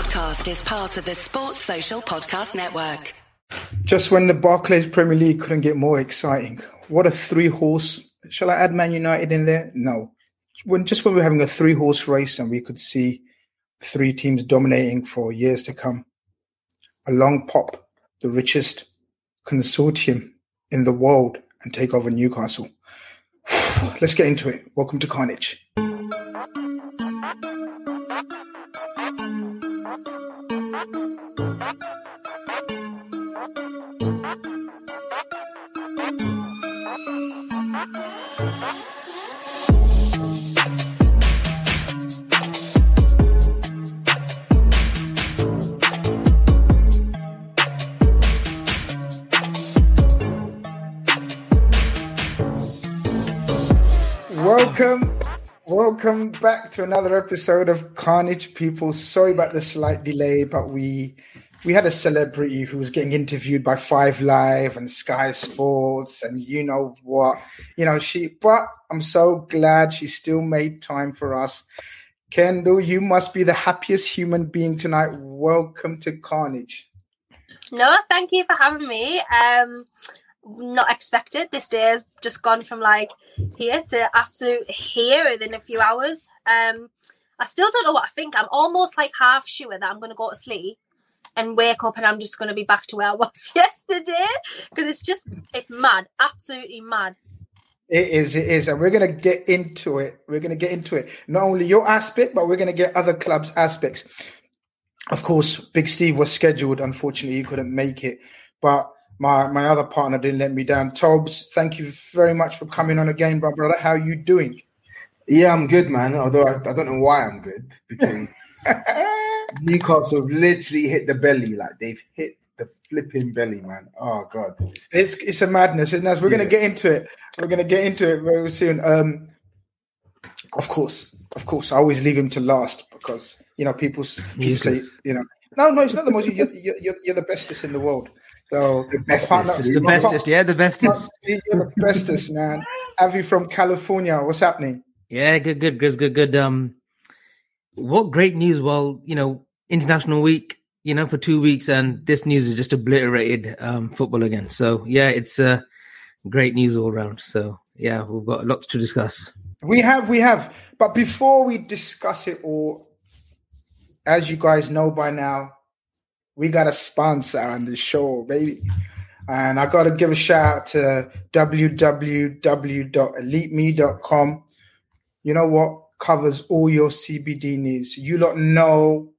podcast is part of the Sports Social Podcast Network. Just when the Barclays Premier League couldn't get more exciting, what a three horse. Shall I add Man United in there? No. When just when we we're having a three horse race and we could see three teams dominating for years to come, along pop the richest consortium in the world and take over Newcastle. Let's get into it. Welcome to Khanage. Welcome, welcome back to another episode of Khanage. People, sorry about the slight delay, but we we had a celebrity who was getting interviewed by Five Live and Sky Sports, and you know what, you know she. But I'm so glad she still made time for us. Kendall, you must be the happiest human being tonight. Welcome to Khanage. No, thank you for having me. Um, not expected. This day has just gone from like here to absolute here within a few hours. Um, I still don't know what I think. I'm almost like half sure that I'm going to go to sleep and wake up and I'm just going to be back to where I was yesterday because it's just it's mad, absolutely mad. It is, it is, and we're going to get into it. We're going to get into it. Not only your aspect, but we're going to get other clubs' aspects. Of course, Big Steve was scheduled. Unfortunately, he couldn't make it, but my my other partner didn't let me down. Tobes, thank you very much for coming on again, my brother. How are you doing? Yeah, I'm good, man. Although I, I don't know why I'm good because Newcastle have literally hit the belly, like they've hit the flipping belly, man. Oh god, it's it's a madness, isn't it? We're yeah. gonna get into it. We're gonna get into it very soon. Um, of course, of course, I always leave him to last because you know people people say you know no no it's not the most you're, you're, you're the bestest in the world. So the bestest, the bestest, yeah, the bestest. You're the bestest, man. Avi from California, what's happening? Yeah, good, good, good, good, good. Um, what great news! Well, you know, international week, you know, for two weeks, and this news is just obliterated um, football again. So yeah, it's uh, great news all around. So yeah, we've got lots to discuss. We have, we have. But before we discuss it all, as you guys know by now, we got a sponsor on the show, baby. And I got to give a shout out to www.elitemii.com. You know what? Covers all your CBD needs. You lot know,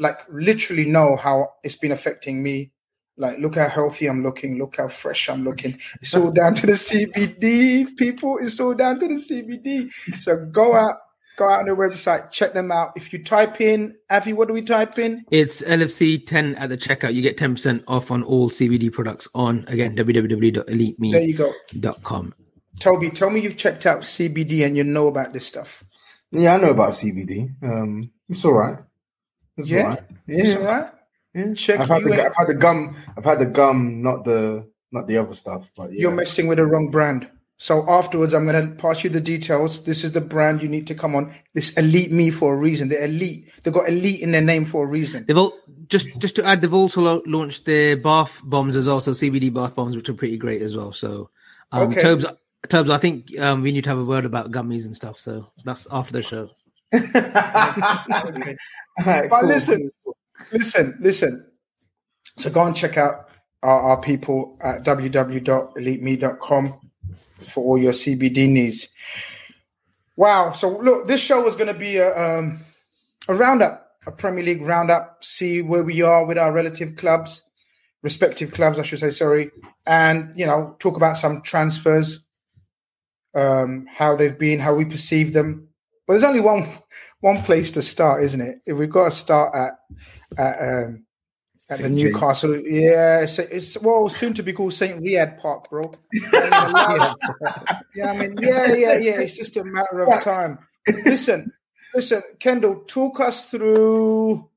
like literally know how it's been affecting me. Like, look how healthy I'm looking. Look how fresh I'm looking. It's all down to the CBD, people. It's all down to the CBD. So go out, Go out on their website, check them out. If you type in Avi, what do we type in? It's LFC ten at the checkout. You get ten percent off on all CBD products on again www.elitememe. There you go. Dot com. Toby, tell me you've checked out CBD and you know about this stuff. Yeah, I know about CBD. Um, it's all right. It's yeah, all right. Yeah, it's all right. Yeah. Check. I've had, the, I've had the gum. I've had the gum, not the not the other stuff. But yeah. you're messing with the wrong brand. So afterwards, I'm going to pass you the details. This is the brand you need to come on. This Elite Me for a reason. The elite. They've got elite in their name for a reason. They've all, just just to add, they've also launched the bath bombs as well. So CBD bath bombs, which are pretty great as well. So, um, okay. Tobes, Tobes, I think um, we need to have a word about gummies and stuff. So that's after the show. but cool. listen, listen, listen. So go and check out our, our people at www.elitememe.com for all your CBD needs. Wow. So look, this show is going to be a, um, a roundup, a Premier League roundup, see where we are with our relative clubs, respective clubs, I should say, sorry. And, you know, talk about some transfers, um, how they've been, how we perceive them. But there's only one, one place to start, isn't it? We've got to start at, at um, at the Newcastle, yeah, it's, it's, well soon to be called Saint Riyadh Park, bro. yeah, I mean, yeah, yeah, yeah. It's just a matter of time. Listen, listen, Kendall, talk us through,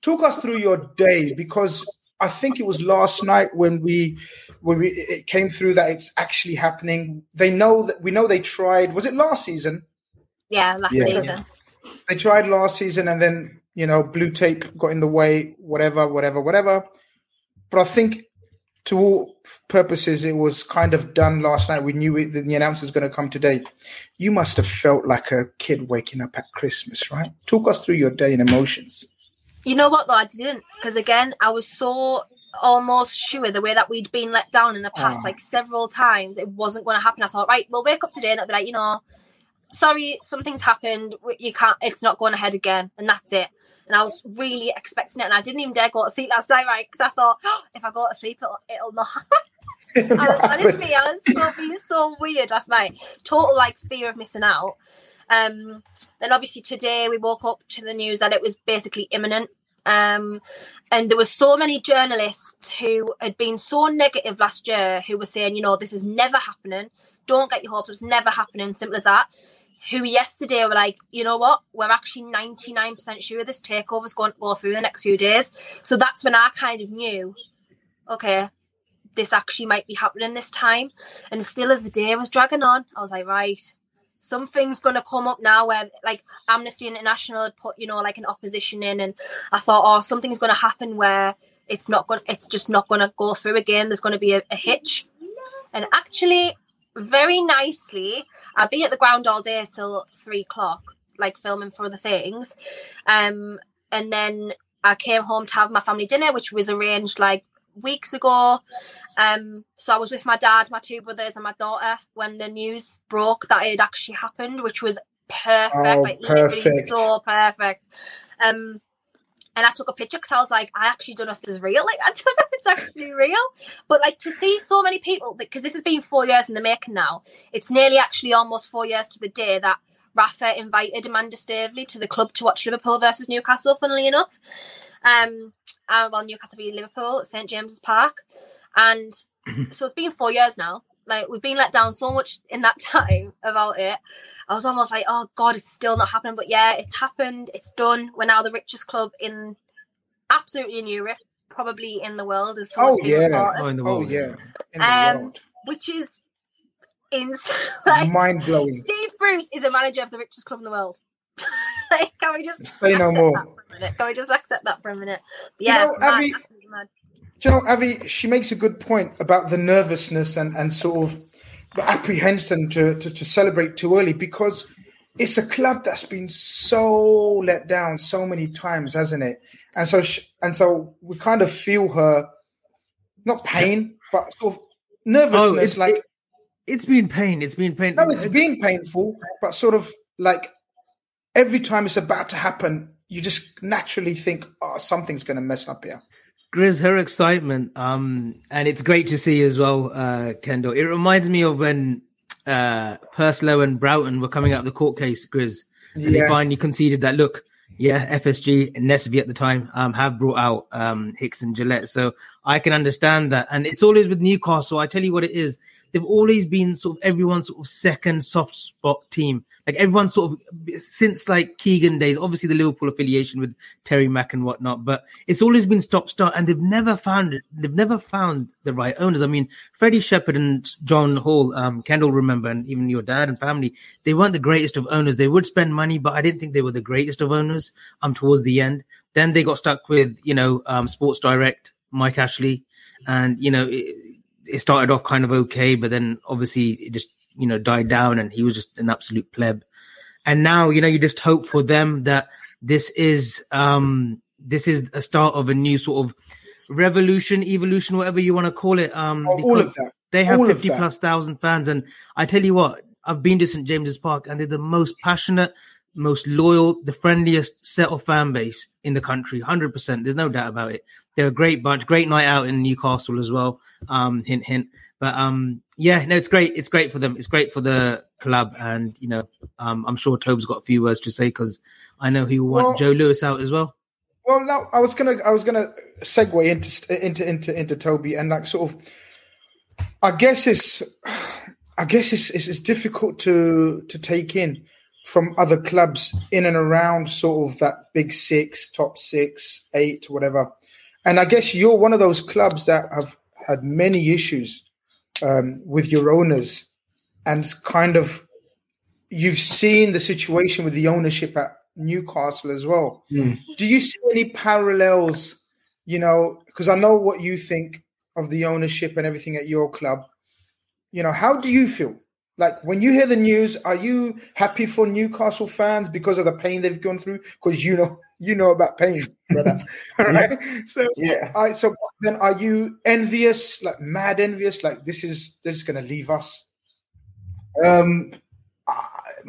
talk us through your day because I think it was last night when we when we it came through that it's actually happening. They know that we know they tried. Was it last season? Yeah, last yeah. season. They tried last season, and then you know, blue tape got in the way, whatever, whatever, whatever. But I think to all purposes, it was kind of done last night. We knew it, the announcement was going to come today. You must have felt like a kid waking up at Christmas, right? Talk us through your day and emotions. You know what though? I didn't because again, I was so almost sure the way that we'd been let down in the past, Oh. like several times, it wasn't going to happen. I thought, right, we'll wake up today and it'll be like, you know, sorry, something's happened. You can't. It's not going ahead again, and that's it. And I was really expecting it, and I didn't even dare go to sleep last night, right? Because I thought, oh, if I go to sleep, it'll, it'll not happen. I, honestly, I was so being so weird last night. Total like fear of missing out. Um, then obviously today we woke up to the news that it was basically imminent. Um, and there were so many journalists who had been so negative last year who were saying, you know, this is never happening. Don't get your hopes. up, It's never happening. Simple as that. Who yesterday were like, you know what? We're actually 99% sure this takeover is going to go through the next few days. So that's when I kind of knew, okay, this actually might be happening this time. And still, as the day was dragging on, I was like, right, something's going to come up now where, like, Amnesty International had put, you know, like an opposition in, and I thought, oh, something's going to happen where it's not going, it's just not going to go through again. There's going to be a, a hitch. And actually, very nicely, I've been at the ground all day till three o'clock, like filming for other things. Um, and then I came home to have my family dinner, which was arranged like weeks ago. Um, so I was with my dad, my two brothers, and my daughter when the news broke that it had actually happened, which was perfect, Oh, like perfect. so perfect. Um, and I took a picture because I was like, I actually don't know if this is real. Like, I don't know if it's actually real. But like to see so many people, because this has been four years in the making now. It's nearly actually almost four years to the day that Rafa invited Amanda Staveley to the club to watch Liverpool versus Newcastle. Funnily enough, um, uh, well, Newcastle v Liverpool at St James's Park, and so it's been four years now. Like we've been let down so much in that time about it. I was almost like, oh god, it's still not happening. But yeah, it's happened. It's done. We're now the richest club in absolutely in Europe, probably in the world. As Oh, yeah. Oh, in the world, Oh world. yeah, in the Um, world, which is insane. like, mind blowing. Steve Bruce is a manager of the richest club in the world. like, can we just Say no accept more. that for a minute? Can we just accept that for a minute? You Yeah, know, mad, Abby- absolutely mad. Do you know, Avi, she makes a good point about the nervousness and, and sort of the apprehension to, to, to celebrate too early because it's a club that's been so let down so many times, hasn't it? And so, she, and so we kind of feel her, not pain, but sort of nervousness. Oh, it's like, it, it's been pain. It's been pain. no, it's been painful, but sort of like every time it's about to happen, you just naturally think, oh, something's going to mess up here. Grizz, her excitement, um, and it's great to see as well, uh, Kendall. It reminds me of when uh, Purslow and Broughton were coming out of the court case, Grizz, and they finally conceded that. Look, yeah, FSG and NESV at the time um, have brought out um, Hicks and Gillett, so I can understand that. And it's always with Newcastle. I tell you what it is. They've always been sort of everyone's sort of second soft spot team. Like everyone sort of since like Keegan days, obviously the Liverpool affiliation with Terry Mack and whatnot, but it's always been stop start and they've never found it. They've never found the right owners. I mean, Freddy Shepherd and John Hall, um, Kendall remember, and even your dad and family, they weren't the greatest of owners. They would spend money, but I didn't think they were the greatest of owners, um, towards the end. Then they got stuck with, you know, um, Sports Direct, Mike Ashley, and, you know, it started off kind of okay, but then obviously it just, you know, died down and he was just an absolute pleb. And now, you know, you just hope for them that this is, um, this is a start of a new sort of revolution, evolution, whatever you want to call it. Um, Oh, all of because that. they have all 50 plus thousand fans. And I tell you what, I've been to St. James's Park and they're the most passionate, most loyal, the friendliest set of fan base in the country. 100%. There's no doubt about it. They're a great bunch, great night out in Newcastle as well. Um, hint, hint. But, um, yeah, no, it's great. It's great for them. It's great for the club. And, you know, um, I'm sure Tobe's got a few words to say because I know he will want Well- Joe Lewis out as well. Well, no, I was gonna, I was gonna segue into into into into Toby and like sort of, I guess it's, I guess it's it's, it's difficult to to take in from other clubs in and around sort of that big six, top six, eight, whatever. And I guess you're one of those clubs that have had many issues um, with your owners, and kind of you've seen the situation with the ownership at Newcastle as well. Mm. Do you see any parallels? You know, because I know what you think of the ownership and everything at your club. You know, how do you feel? Like when you hear the news, are you happy for Newcastle fans because of the pain they've gone through? Because you know, you know about pain, brother. All right. So, Yeah. right. So then, are you envious, like mad envious? Like this is they're just gonna leave us. Um,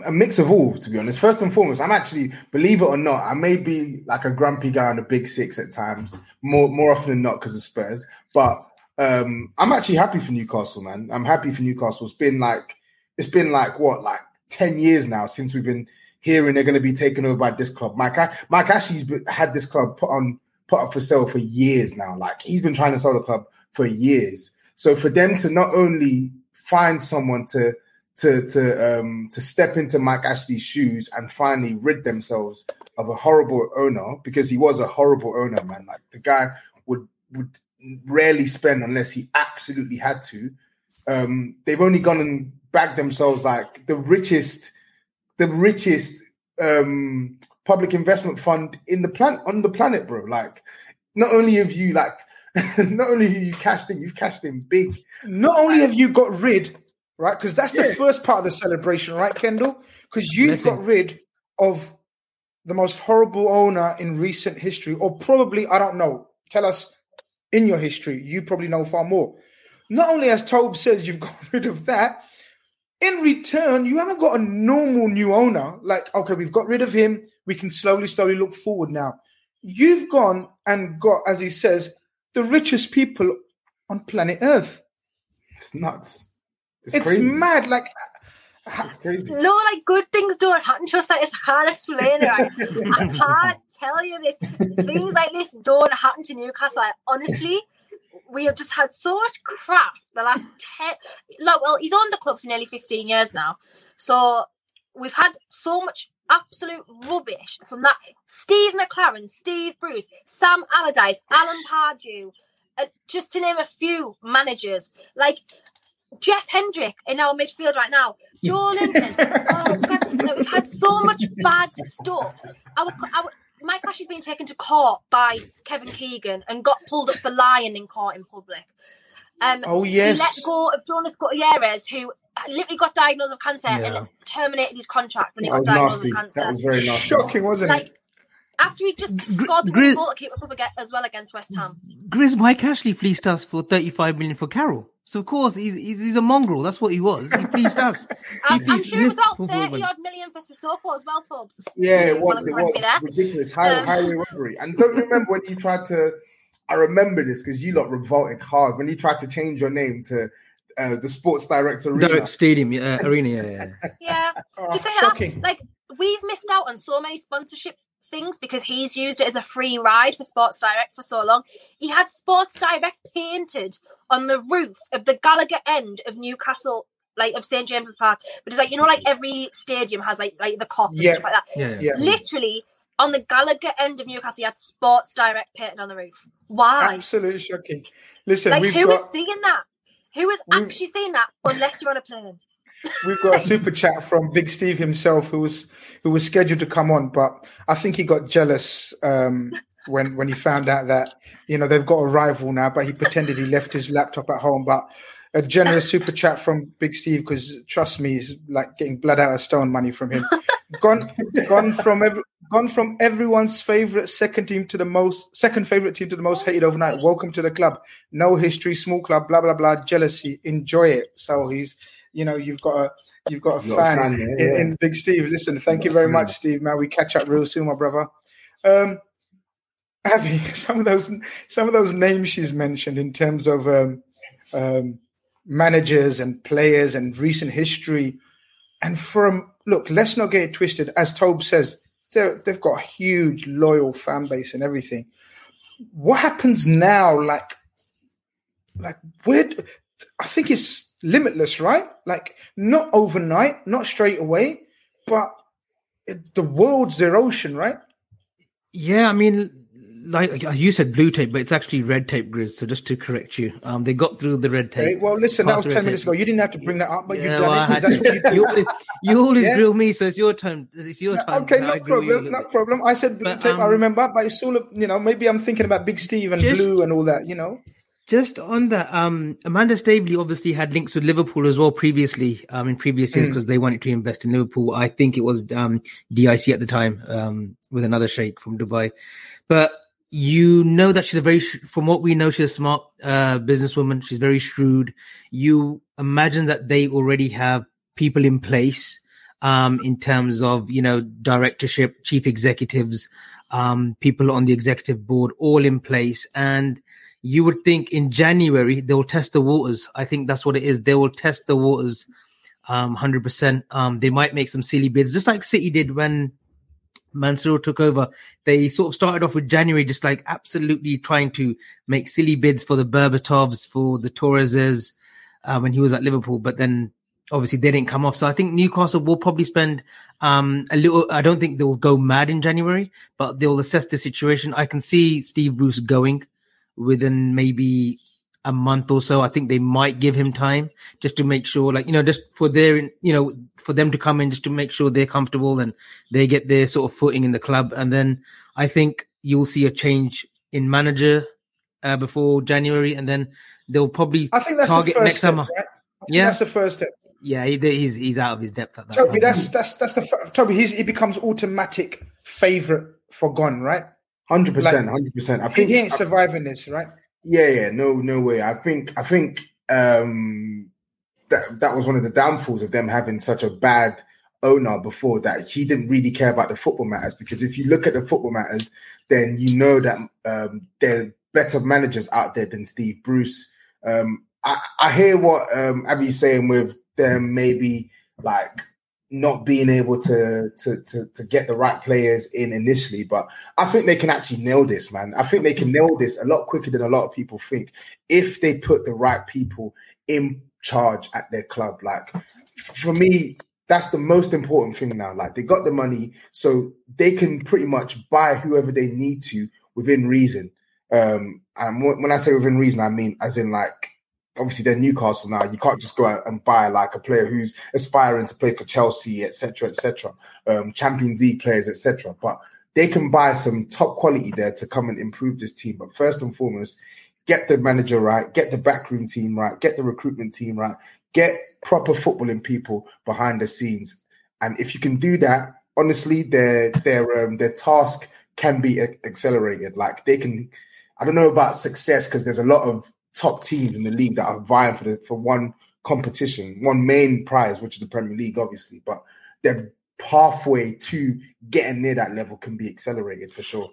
a mix of all, to be honest. First and foremost, I'm actually, believe it or not, I may be like a grumpy guy on the big six at times, more more often than not because of Spurs. But um, I'm actually happy for Newcastle, man. I'm happy for Newcastle. It's been like it's been like what, like ten years now since we've been hearing they're going to be taken over by this club. Mike, Mike Ashley's been, had this club put on put up for sale for years now. Like he's been trying to sell the club for years. So for them to not only find someone to to to um to step into Mike Ashley's shoes and finally rid themselves of a horrible owner because he was a horrible owner, man. Like the guy would would rarely spend unless he absolutely had to. Um, they've only gone and bagged themselves like the richest, the richest um public investment fund in the planet on the planet, bro. Like, not only have you like, not only have you cashed in, you've cashed in big. Not only have you got rid, right? Because that's the Yeah. first part of the celebration, right, Kendall? Because you Blessing. got rid of the most horrible owner in recent history, or probably, I don't know. Tell us in your history. You probably know far more. Not only, as Tobe says, you've got rid of that. In return, you haven't got a normal new owner. Like, okay, we've got rid of him. We can slowly, slowly look forward now. You've gone and got, as he says, the richest people on planet Earth. It's nuts. It's, It's crazy. mad. Like, It's crazy. No, like good things don't happen to us like this. I can't explain it. Right? I can't tell you this. Things like this don't happen to Newcastle. Like, honestly, we have just had so much crap the last ten. Like, well, he's owned the club for nearly fifteen years now, so we've had so much absolute rubbish from that. Steve McClaren, Steve Bruce, Sam Allardyce, Alan Pardew, uh, just to name a few managers. Like Jeff Hendrick in our midfield right now, Joe Linton. oh, God. Like, we've had so much bad stuff. Our, our, Mike Ashley's been taken to court by Kevin Keegan and got pulled up for lying in court in public. Um, oh He let yes, go of Jonas Gutierrez, who literally got diagnosed with cancer Yeah. and terminated his contract when he That got was diagnosed nasty. with cancer. That was very nasty. shocking, wasn't it? Like after he just scored the Grizz- goal to keep us up again, as well against West Ham. Grizz Mike Ashley fleeced us for 35 million for Carroll. So of course he's he's, he's a mongrel. That's what he was. He fleeced us. I'm, He I'm sure it was about thirty odd million for Sissoko as well, Tubbs. Yeah, it was. It was ridiculous. High, Um, highway robbery. And don't you remember when you tried to? I remember this because you lot revolted hard when you tried to change your name to uh, the Sports Director Arena. Direct Stadium uh, Arena. Yeah, yeah. Yeah, Oh, just say shocking. that. Like we've missed out on so many sponsorship things because he's used it as a free ride for Sports Direct for so long. He had Sports Direct painted on the roof of the Gallowgate end of Newcastle, like of St James's Park, which is like you know, like every stadium has like like the Kop and Yeah. stuff like that. yeah, yeah. yeah, Literally on the Gallowgate end of Newcastle, he had Sports Direct painted on the roof. Why? absolutely shocking. Listen, Like we've who got is seeing that? Who is We've- actually seeing that? Unless you're on a plane. We've got a super chat from Big Steve himself, who was who was scheduled to come on, but I think he got jealous um, when when he found out that you know they've got a rival now. But he pretended he left his laptop at home. But a generous super chat from Big Steve, because trust me, he's like getting blood out of stone money from him. gone gone from every, gone from everyone's favorite second team to the most second favorite team to the most hated overnight. Welcome to the club. No history, small club, blah blah blah. Jealousy, enjoy it. So he's, you know, you've got a you've got a You've got a fan, fan, yeah, in, yeah. in Big Steve. Listen, thank you very much, Steve. Man, we catch up real soon, my brother. Um, Avi, some of those some of those names she's mentioned in terms of um, um, managers and players and recent history, and from look, let's not get it twisted. As Tobe says, they've got a huge loyal fan base and everything. What happens now? Like, like where? I think it's limitless, right? Like not overnight, not straight away, but it, the world's their ocean, right? Yeah, I mean, like you said blue tape, but it's actually red tape, Grizz. So just to correct you, um, they got through the red tape. Well, listen, that was ten minutes ago. You didn't have to bring that up, but Yeah, you well, done I it. 'cause That's what you do. you always, you always Yeah. grill me, so it's your turn. It's your time. Okay, no grill you a problem, no problem. I said blue But, tape. I um, remember, but it's all you know. Maybe I'm thinking about Big Steve and Just- blue and all that. You know, Just on that, um, Amanda Staveley obviously had links with Liverpool as well previously, um, in previous years Mm. because they wanted to invest in Liverpool. I think it was um, DIC at the time, um, with another sheikh from Dubai. But you know that she's a very, from what we know, she's a smart uh, businesswoman. She's very shrewd. You imagine that they already have people in place um, in terms of you know directorship, chief executives, um, people on the executive board, all in place, and you would think in January they'll test the waters. I think that's what it is. They will test the waters, um, hundred percent. Um, they might make some silly bids, just like City did when Mansour took over. They sort of started off with January, just like absolutely trying to make silly bids for the Berbatovs, for the Torreses, uh, when he was at Liverpool. But then obviously they didn't come off. So I think Newcastle will probably spend um, a little. I don't think they'll go mad in January, but they'll assess the situation. I can see Steve Bruce going within maybe a month or so. I think they might give him time just to make sure, like, you know, just for their, you know, for them to come in just to make sure they're comfortable and they get their sort of footing in the club. And then I think you'll see a change in manager uh, before January and then they'll probably I think that's target the first next step, summer. Right? Yeah. that's the first step. Yeah, he, he's he's out of his depth at that Toby, point. that's that's that's the Toby. He's, he becomes automatic favorite for gone, right? Hundred percent, hundred percent. I think he ain't surviving this, right? Yeah, yeah, no, no way. I think, I think um, that that was one of the downfalls of them having such a bad owner before that he didn't really care about the football matters. Because if you look at the football matters, then you know that um, there are better managers out there than Steve Bruce. Um, I, I hear what um, Abby's saying with them maybe like not being able to, to to to get the right players in initially, but I think they can actually nail this, man. I think they can nail this a lot quicker than a lot of people think if they put the right people in charge at their club. Like for me, that's the most important thing now. Like they got the money, so they can pretty much buy whoever they need to within reason. Um, and when I say within reason, I mean as in like obviously they're Newcastle now. You can't just go out and buy like a player who's aspiring to play for Chelsea, etc., etc. Um, Champions League players, etc. But they can buy some top quality there to come and improve this team. But first and foremost, get the manager right, get the backroom team right, get the recruitment team right, get proper footballing people behind the scenes. And if you can do that, honestly, their their um, their task can be accelerated. Like they can, I don't know about success because there's a lot of top teams in the league that are vying for the for one competition, one main prize, which is the Premier League, obviously. But their pathway to getting near that level can be accelerated for sure.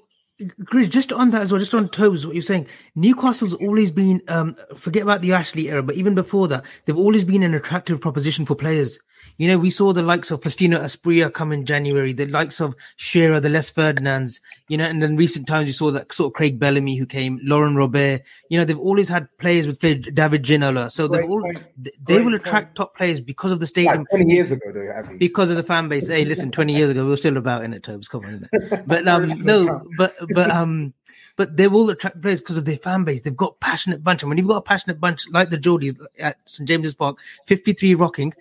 Chris, just on that as well, just on Tobes, what you're saying, Newcastle's always been, um, forget about the Ashley era, but even before that, they've always been an attractive proposition for players. You know, we saw the likes of Faustino Asprilla come in January, the likes of Shearer, the Les Ferdinands, you know, and then recent times you saw that sort of Craig Bellamy who came, Laurent Robert, you know, they've always had players with David Ginola. So they've all, they will attract top players because of the stadium Like 20 years ago, though, Abby. because of the fan base. Hey, listen, twenty years ago we were still about in it, Tobes. Come on, innit? but um, no, but but um, but they will attract players because of their fan base. They've got passionate bunch, and when you've got a passionate bunch like the Geordies at St James's Park, fifty-three rocking.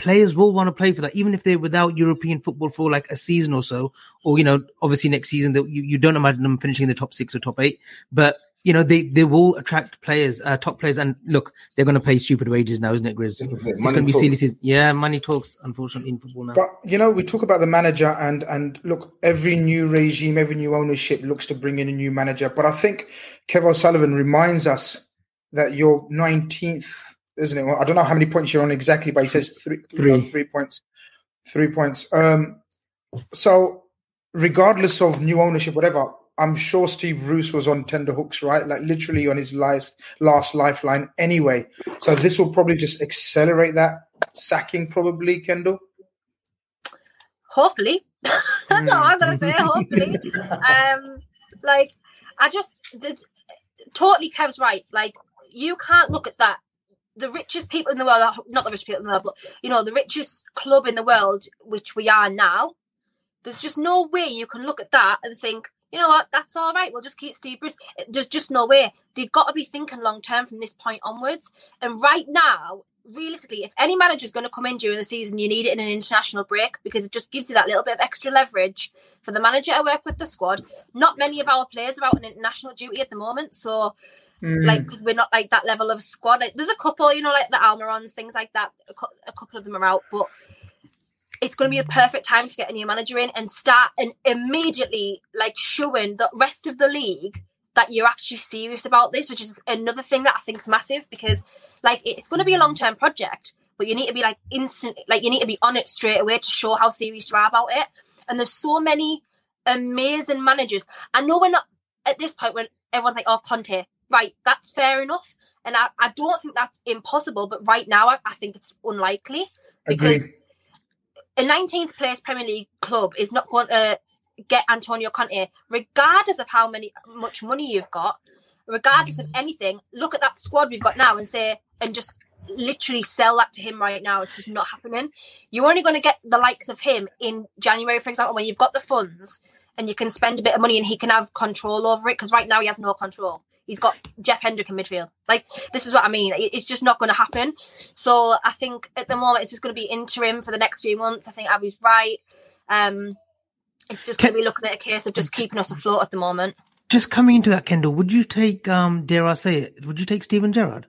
Players will want to play for that, even if they're without European football for like a season or so, or you know, obviously next season that you, you don't imagine them finishing in the top six or top eight, but you know they they will attract players, uh, top players, and look, they're going to pay stupid wages now, isn't it, Grizz? Just It's going to be silly season. Yeah, money talks. Unfortunately, in football now. But you know, we talk about the manager, and and look, every new regime, every new ownership looks to bring in a new manager. But I think Kev O'Sullivan reminds us that you're 19th, isn't it? Well, I don't know how many points you're on exactly, but he says three, you know, Three. three points, three points. Um, so regardless of new ownership, whatever, I'm sure Steve Bruce was on tender hooks, right? Like literally on his last last lifeline anyway. So this will probably just accelerate that sacking, probably, Kendall. Hopefully. That's all I'm gonna say. Hopefully. um, like I just there's totally Kev's right. Like you can't look at that. The richest people in the world, not the richest people in the world, but you know, the richest club in the world, which we are now. There's just no way you can look at that and think you know what, that's all right. We'll just keep Steve Bruce. There's just no way. They've got to be thinking long term from this point onwards. And right now, realistically, if any manager is going to come in during the season, you need it in an international break because it just gives you that little bit of extra leverage for the manager to work with the squad. Not many of our players are out on international duty at the moment, so mm. like because we're not like that level of squad. Like, there's a couple, you know, like the Almirons, things like that. A, a couple of them are out, but it's going to be a perfect time to get a new manager in and start and immediately like showing the rest of the league that you're actually serious about this, which is another thing that I think is massive because like it's going to be a long term project, but you need to be like instant, like you need to be on it straight away to show how serious you are about it. And there's so many amazing managers. I know we're not at this point when everyone's like, "Oh, Conte," right? That's fair enough, and I, I don't think that's impossible. But right now, I, I think it's unlikely because Agreed. a 19th place Premier League club is not going to get Antonio Conte, regardless of how many much money you've got, regardless of anything. Look at that squad we've got now and say, and just literally sell that to him right now. It's just not happening. You're only going to get the likes of him in January, for example, when you've got the funds and you can spend a bit of money and he can have control over it. Because right now he has no control. He's got Jeff Hendrick in midfield. Like this is what I mean. It's just not going to happen. So I think at the moment it's just going to be interim for the next few months. I think Abby's right. Um, it's just going to be looking at a case of just keeping us afloat at the moment. Just coming into that, Kendall, would you take, um, dare I say it, would you take Steven Gerrard?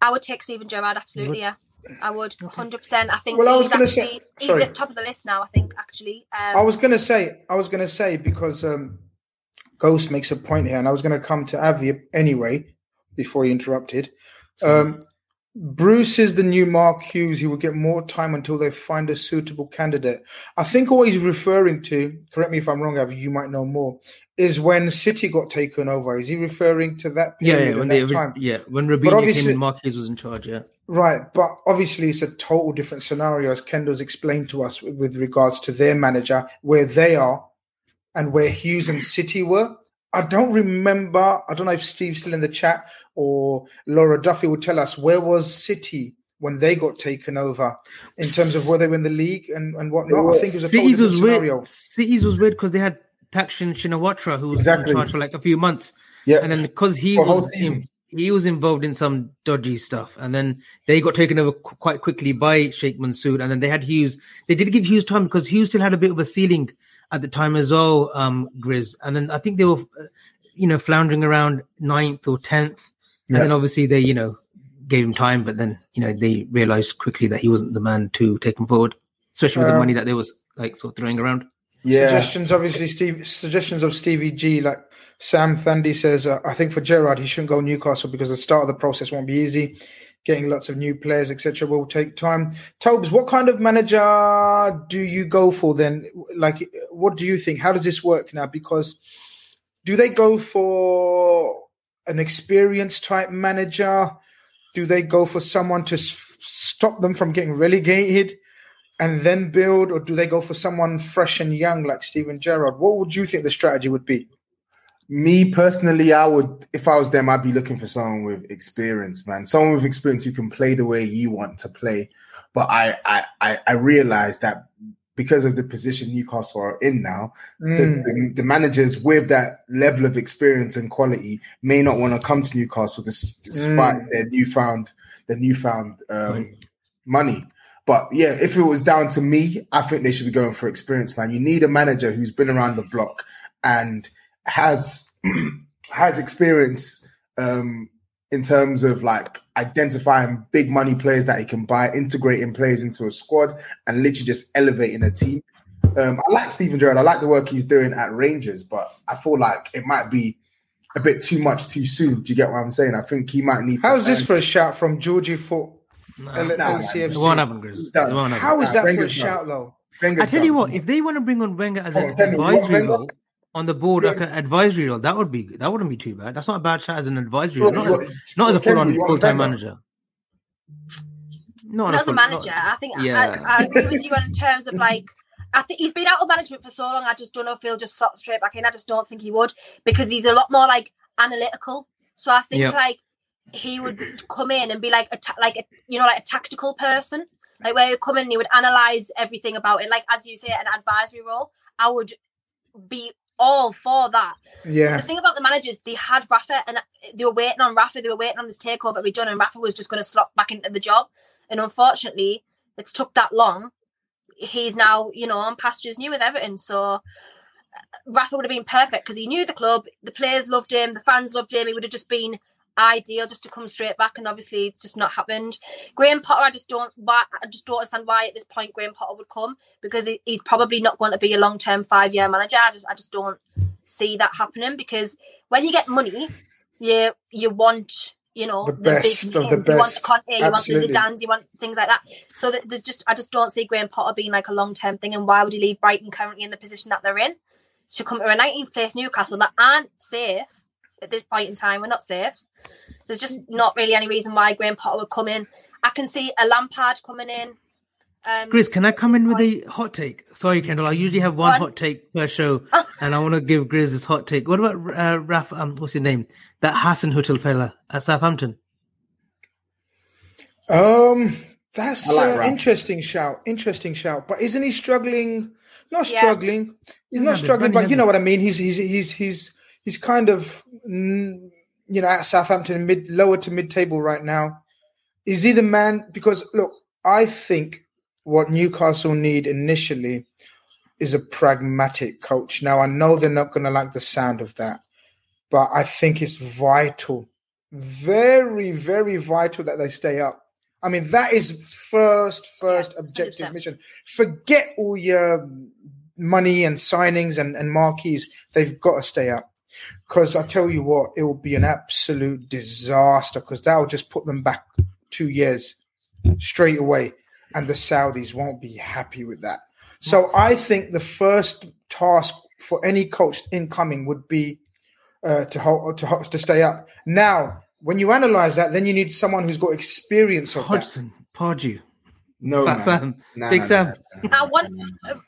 I would take Steven Gerrard, absolutely, yeah. I would, hundred percent. I think. Well, I was going to say, he's at top of the list now. I think actually. Um, I was going to say, I was going to say because um, Ghost makes a point here, and I was going to come to Avi anyway before he interrupted. Um, Bruce is the new Mark Hughes. He will get more time until they find a suitable candidate. I think what he's referring to, correct me if I'm wrong, Avi, you might know more, is when City got taken over. Is he referring to that Yeah, yeah, when they, time? yeah, when Robinho came in, Mark Hughes was in charge, yeah. Right, but obviously it's a total different scenario, as Kendall's explained to us with regards to their manager, where they are and where Hughes and City were. I don't remember. I don't know if Steve's still in the chat or Laura Duffy will tell us where was City when they got taken over in terms of where they were in the league and, and whatnot. I think it was a City's was scenario. weird. City's was weird because they had Thaksin Shinawatra who was exactly. in charge for like a few months. Yeah, and then because he for was in, he was involved in some dodgy stuff, and then they got taken over qu- quite quickly by Sheikh Mansour, and then they had Hughes. They did give Hughes time because Hughes still had a bit of a ceiling at the time as well, um, Grizz. And then I think they were, uh, you know, floundering around ninth or tenth. And yeah. then obviously they, you know, gave him time, but then, you know, they realized quickly that he wasn't the man to take him forward, especially with um, the money that they was like sort of throwing around. Yeah. Suggestions, obviously, Steve, suggestions of Stevie G, like Sam Thandi says, uh, I think for Gerrard, he shouldn't go Newcastle because the start of the process won't be easy getting lots of new players, etc., will take time. Tobes, what kind of manager do you go for then? Like, what do you think? How does this work now? Because do they go for an experienced type manager? Do they go for someone to s- stop them from getting relegated and then build, or do they go for someone fresh and young like Steven Gerrard? What would you think the strategy would be? Me personally, I would, if I was them, I'd be looking for someone with experience, man. Someone with experience who can play the way you want to play. But I, I, I, I realize that because of the position Newcastle are in now, mm. the, the, the, managers with that level of experience and quality may not want to come to Newcastle despite mm. their newfound, their newfound um, right. money. But yeah, if it was down to me, I think they should be going for experience, man. You need a manager who's been around the block and has has experience um, in terms of like identifying big money players that he can buy, integrating players into a squad, and literally just elevating a team. Um, I like Steven Gerrard. I like the work he's doing at Rangers, but I feel like it might be a bit too much too soon. Do you get what I'm saying? I think he might need. How's this for a shout from Georgie for no, LCFC? It won't happen, Chris. It How is that for a shout though? I tell you what, if they want to bring on Wenger as an advisory role, on the board, like an advisory role. That would be that wouldn't be too bad. That's not a bad shot as an advisory role, not as, not as a full on full time manager. Not, Not as a full- manager, not- I think yeah. I, I agree with you in terms of like. I think he's been out of management for so long. I just don't know if he'll just slot straight back in. I just don't think he would because he's a lot more like analytical. So I think Yeah. like he would come in and be like a ta- like a, you know like a tactical person, like where he'd come in and he would analyze everything about it. Like as you say, an advisory role. I would be all for that. Yeah. The thing about the managers, they had Rafa and they were waiting on Rafa. They were waiting on this takeover to be done, and Rafa was just going to slot back into the job. And unfortunately, it's took that long. He's now, you know, on pastures new with Everton. So uh, Rafa would have been perfect because he knew the club, the players loved him, the fans loved him. He would have just been ideal just to come straight back. And obviously, it's just not happened. Graham Potter, I just don't, why, I just don't understand why at this point Graham Potter would come because he's probably not going to be a long term five year manager. I just, I just don't see that happening because when you get money, you you want you know The best big of the names. You want the best. Conte, you Absolutely. want the Zidanes, you want things like that. So that there's just I just don't see Graham Potter being like a long term thing. And why would he leave Brighton currently in the position that they're in to come to a 19th place Newcastle that aren't safe at this point in time? We're not safe. There's just not really any reason why Graham Potter would come in. I can see a Lampard coming in. Um, Chris, can I come this in with a hot take? Sorry, Kendall. I usually have one Go on. hot take per show, and I want to give Grizz this hot take. What about uh, Raf? Um, what's his name? That Hasenhüttl fella at Southampton. Um, that's I like an interesting shout. Interesting shout. But isn't he struggling? Not Yeah. struggling. He's He's not struggling, Bunny but you know hasn't. what I mean. He's he's he's he's he's kind of mm, you know at Southampton mid lower to mid table right now. Is he the man? Because look, I think what Newcastle need initially is a pragmatic coach. Now I know they're not going to like the sound of that, but I think it's vital, very very vital that they stay up. I mean, that is first, first objective 100%. mission. Forget all your money and signings and, and marquees. They've got to stay up. Because I tell you what, it will be an absolute disaster because that will just put them back two years straight away. And the Saudis won't be happy with that. So I think the first task for any coach incoming would be uh, to hold to to stay up. Now, when you analyze that, then you need someone who's got experience of that. Hodgson, Pardew, No, Fat man. Sam, Nah, Big nah, Sam. nah, nah, I want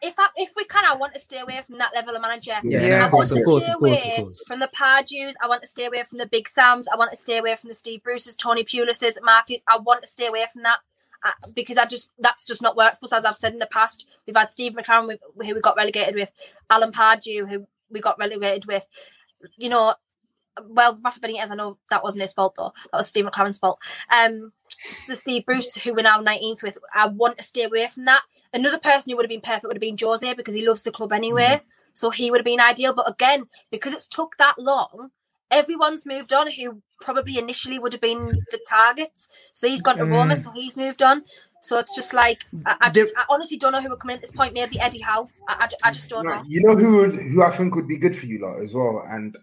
if I, if we can, I want to stay away from that level of manager. Yeah, Yeah, I of want course, to of course, stay of course, of away course. from the Pardews. I want to stay away from the Big Sams. I want to stay away from the Steve Bruce's, Tony Pulis's, Marcus. I want to stay away from that uh, because I just that's just not worked for us. As I've said in the past, we've had Steve McClaren, who who we got relegated with, Alan Pardew, who we got relegated with. You know, well, Rafa Benitez, I know that wasn't his fault though. That was Steve McClaren's fault. Um, it's the Steve Bruce, who we're now 19th with, I want to stay away from that. Another person who would have been perfect would have been Jose because he loves the club anyway. Mm-hmm. So he would have been ideal. But again, because it's took that long, everyone's moved on who probably initially would have been the targets. So he's gone to Roma, mm. so he's moved on. So it's just like, I, I, just, I honestly don't know who would come in at this point. Maybe Eddie Howe. I, I, I just don't No, know. you know who would, who I think would be good for you lot as well, and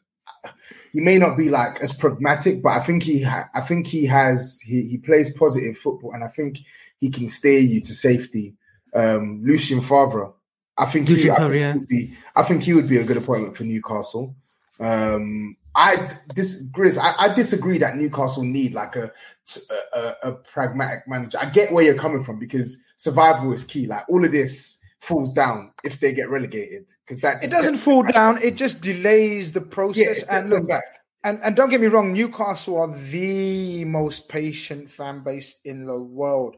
he may not be like as pragmatic, but I think he ha- I think he has he, he plays positive football, and I think he can steer you to safety. Um, Lucien Favre, I think he, I think yeah. he would be I think he would be a good appointment for Newcastle. Um, I this Grizz, I, I disagree that Newcastle need like a a- a pragmatic manager. I get where you're coming from because survival is key. Like all of this falls down if they get relegated because that It doesn't fall down. It just delays the process. it and look, back. and, and don't get me wrong, Newcastle are the most patient fan base in the world.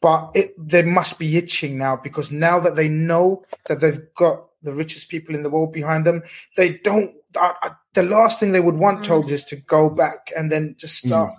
But it they must be itching now because now that they know that they've got the richest people in the world behind them, they don't. I, I, the last thing they would want, mm. told is to go back and then just mm. start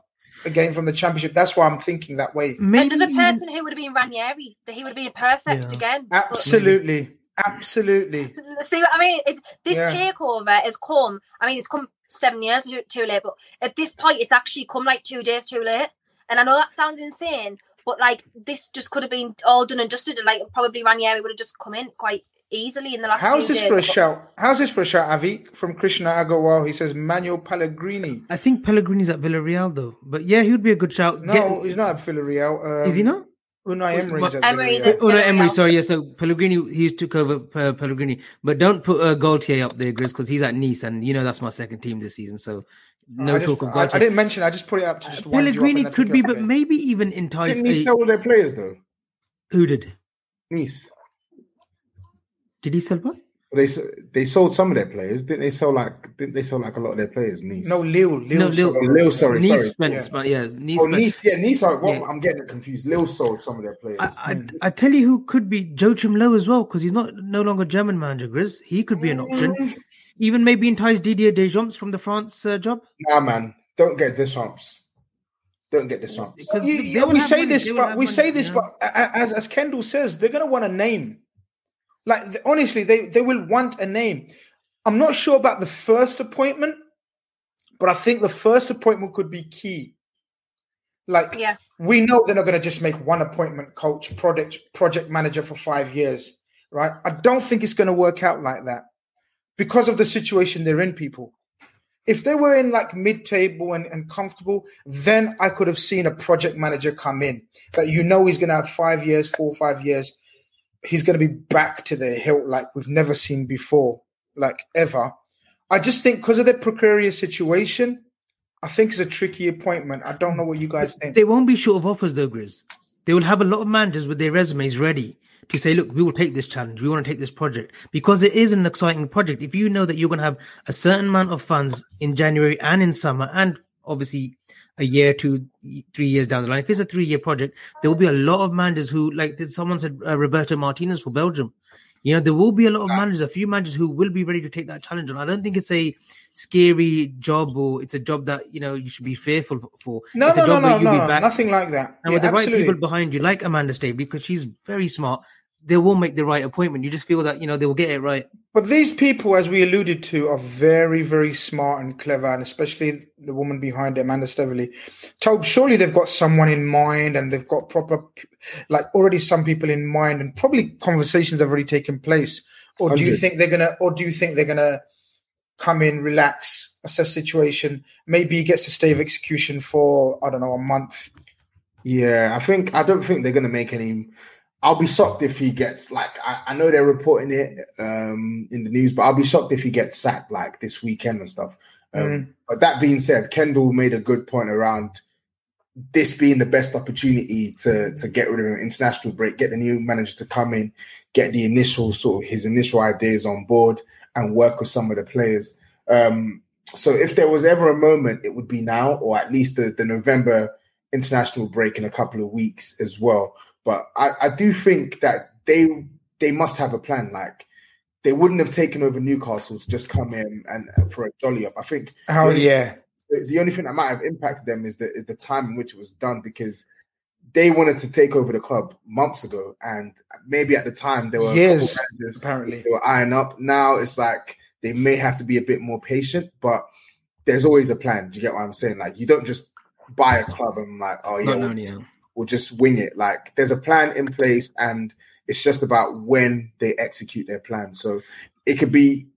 again from the championship. That's why I'm thinking that way. Maybe Another even- person who would have been Ranieri, that he would have been perfect Yeah. again. Absolutely, absolutely. See what I mean? It's, this Yeah. takeover has come. I mean, it's come seven years too, too late, but at this point, it's actually come like two days too late. And I know that sounds insane, but like this just could have been all done and dusted. and, Like probably Ranieri would have just come in quite easily in the last. How's this days. for a shout? How's this for a shout, Avi? From Krishna Agarwal. He says Manuel Pellegrini. I think Pellegrini's at Villarreal though, but yeah, he would be a good shout. No, Get- he's not at Villarreal. Um, Is he not? Unai Emery's at Emery's Villarreal. at- Oh no, Emery. Sorry, yeah. So Pellegrini, he took over uh, Pellegrini, but don't put uh, Galtier up there, Grizz, because he's at Nice, and you know that's my second team this season. So no I, just, talk of I, Galtier. I didn't mention. I just put it up to just wind you up Pellegrini could be, but maybe even entice. Didn't Nice sell all their players though? who did? Nice. Did he sell what? They they sold some of their players. Didn't they sell like? Didn't they sell like a lot of their players? Nice. no Lille. Lille. No, Lille- sold- Lille, sorry, Nice sorry. spent, Yeah. spent- yeah, Nice. Oh, Nice. Yeah, Nice. Are, well, Yeah. I'm getting confused. Lille sold some of their players. I, I, I tell you who could be Joachim Low as well because he's not no longer German manager. Grizz, he could be an option. Even maybe entice Didier Deschamps from the France uh, job. nah, man. Don't get Deschamps. Don't get Deschamps. Because You- you- we say money, this, but we money, say you this, know? but a- a- as as Kendall says, they're going to want a name. Like honestly, they they will want a name. I'm not sure about the first appointment, but I think the first appointment could be key. Like Yeah. we know they're not going to just make one appointment, coach, project project manager for five years, right? I don't think it's going to work out like that because of the situation they're in. People, if they were in like mid-table and, and comfortable, then I could have seen a project manager come in that you know he's going to have five years, four or five years. He's going to be back to the hilt like we've never seen before, like ever. I just think because of the precarious situation, I think it's a tricky appointment. I don't know what you guys think. They won't be short of offers though, Grizz. They will have a lot of managers with their resumes ready to say, look, we will take this challenge. We want to take this project because it is an exciting project. If you know that you're going to have a certain amount of funds in January and in summer and obviously a year, two, three years down the line, if it's a three year project, there will be a lot of managers who, like someone said, uh, Roberto Martinez for Belgium. You know, there will be a lot of managers, a few managers who will be ready to take that challenge. And I don't think it's a scary job or it's a job that, you know, you should be fearful for. No, it's no, no, no, no, be no, back- nothing like that. and Yeah, with the right people behind you, like Amanda Stay, because she's very smart, they will make the right appointment. You just feel that, you know, they will get it right. But these people, as we alluded to, are very, very smart and clever, and especially the woman behind it, Amanda Staveley. Told surely they've got someone in mind, and they've got proper, like already some people in mind, and probably conversations have already taken place. Or do you think they're gonna? Or do you think they're gonna come in, relax, assess situation? Maybe he gets a stay of execution for I don't know a month. Yeah, I think I don't think they're gonna make any. I'll be shocked if he gets like I, I know they're reporting it um in the news, but I'll be shocked if he gets sacked like this weekend and stuff. Um, Mm. But that being said, Kendall made a good point around this being the best opportunity to to get rid of an international break, get the new manager to come in, get the initial sort of his initial ideas on board, and work with some of the players. Um, so if there was ever a moment, it would be now, or at least the, the November international break in a couple of weeks as well. But I, I do think that they they must have a plan. Like they wouldn't have taken over Newcastle to just come in and, and for a jolly up. I think How? the- Yeah, the, the only thing that might have impacted them is the is the time in which it was done because they wanted to take over the club months ago, and maybe at the time there were a Years, apparently. they were eyeing up. Now it's like they may have to be a bit more patient, but there's always a plan. Do you get what I'm saying? Like you don't just buy a club and like, oh yeah, Not we'll, known, we'll just wing it. Like there's a plan in place, and it's just about when they execute their plan. So it could be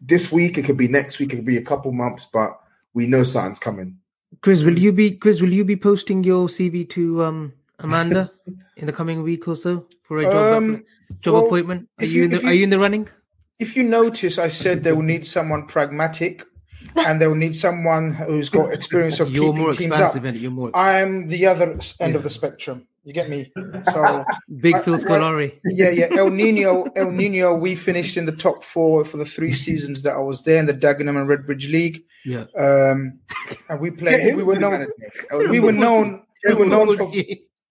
this week, it could be next week, it could be a couple months, but we know something's coming. Chris, will you be Chris? Will you be posting your CV to um Amanda in the coming week or so for a job Um, job well, appointment? Are you, you- in the you- Are you in the running? if you notice, I said they will need someone pragmatic, and they will need someone who's got experience of You're keeping more teams expansive, up. and you're more I'm the other s- end of the spectrum. You get me? So big I- Phil I- Scolari. yeah, yeah. El Nino, El Nino. We finished in the top four for the three seasons that I was there in the Dagenham and Redbridge League. Yeah, Um, and we played. him We were known. We were known. We were known for.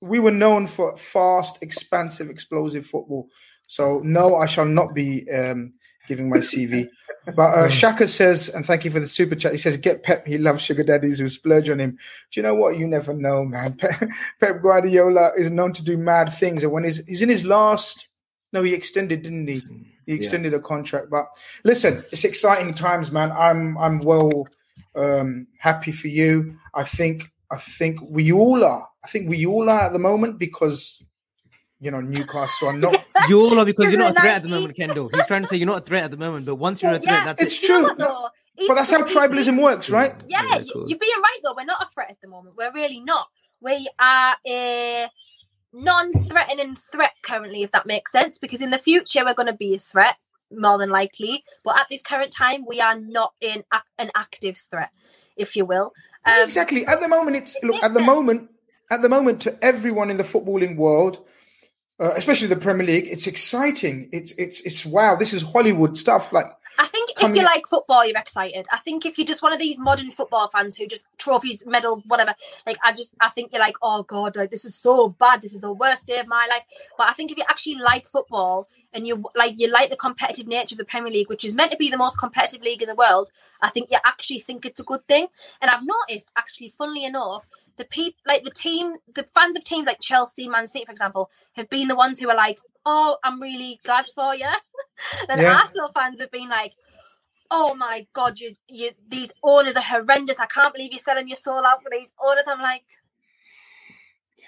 We were known for fast, expansive, explosive football. So no, I shall not be um, giving my CV. But uh, Shaka says, and thank you for the super chat. He says, "Get Pep. He loves sugar daddies who splurge on him." Do you know what? You never know, man. Pep, Pep Guardiola is known to do mad things, and when he's he's in his last, no, he extended, didn't he? He extended a contract. But listen, it's exciting times, man. I'm I'm well um, happy for you. I think I think we all are. I think we all are at the moment because you know Newcastle are not. You all are because you're not a threat like at the moment, Kendall. He's trying to say you're not a threat at the moment, but once you're a threat, Yeah, that's it's it. Do you know true. what, but that's how tribalism works, right? Yeah, Yeah, of you- course. you're being right though. We're not a threat at the moment. We're really not. We are a non-threatening threat currently, if that makes sense. Because in the future, we're going to be a threat more than likely, but at this current time, we are not in ac- an active threat, if you will. Um, exactly. At the moment, it's look. At the sense. moment, at the moment, to everyone in the footballing world, uh, especially the Premier League, it's exciting. It's it's it's wow. This is Hollywood stuff. Like I think if you like football, you're excited. I think if you're just one of these modern football fans who just trophies, medals, whatever, like I just I think you're like, oh god, like this is so bad. This is the worst day of my life. But I think if you actually like football and you like you like the competitive nature of the Premier League, which is meant to be the most competitive league in the world, I think you actually think it's a good thing. And I've noticed, actually, funnily enough, the people like the team, the fans of teams like Chelsea, Man City, for example, have been the ones who are like, oh, I'm really glad for you. then Yeah. Arsenal fans have been like, oh my god, you, you these owners are horrendous. I can't believe you're selling your soul out for these owners. I'm like,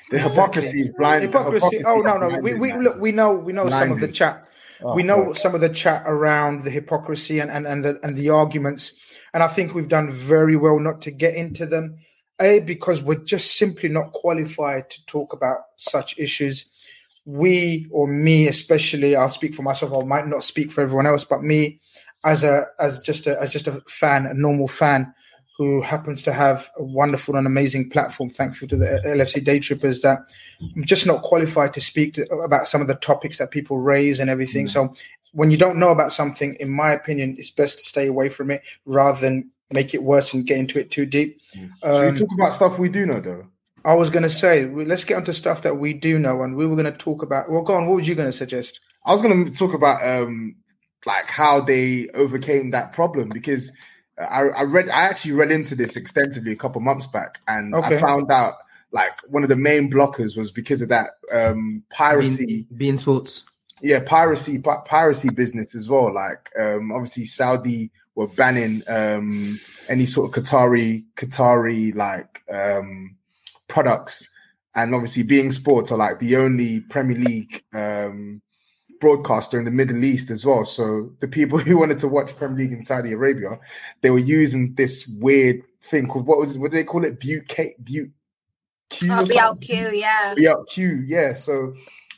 The hypocrisy is blind. the hypocrisy. Oh no, no. We, we look. We know. We know some of the chat. Oh, we know God. some of the chat around the hypocrisy and and and the, and the arguments. And I think we've done very well not to get into them. A because we're just simply not qualified to talk about such issues. We or me especially, I'll speak for myself. I might not speak for everyone else, but me as a as just a as just a fan, a normal fan who happens to have a wonderful and amazing platform, thankful to the LFC Day Trippers, that I'm just not qualified to speak to, about some of the topics that people raise and everything. Mm. So when you don't know about something, in my opinion, it's best to stay away from it rather than make it worse and get into it too deep. Should Um, we talk about stuff we do know though? I was going to say, let's get onto stuff that we do know, and we were going to talk about. Well, go on. What were you going to suggest? I was going to talk about um like how they overcame that problem because I, I read I actually read into this extensively a couple months back and Okay. I found out like one of the main blockers was because of that um piracy beIN, beIN Sports. Yeah piracy pi- piracy business as well like um obviously Saudi were banning um any sort of Qatari Qatari like um products and obviously beIN Sports are like the only Premier League um broadcaster in the Middle East as well. So the people who wanted to watch Premier League in Saudi Arabia, they were using this weird thing called what was what do they call it? Butte Butte Q oh, or be out something? queue, yeah. Yeah, Q, yeah. So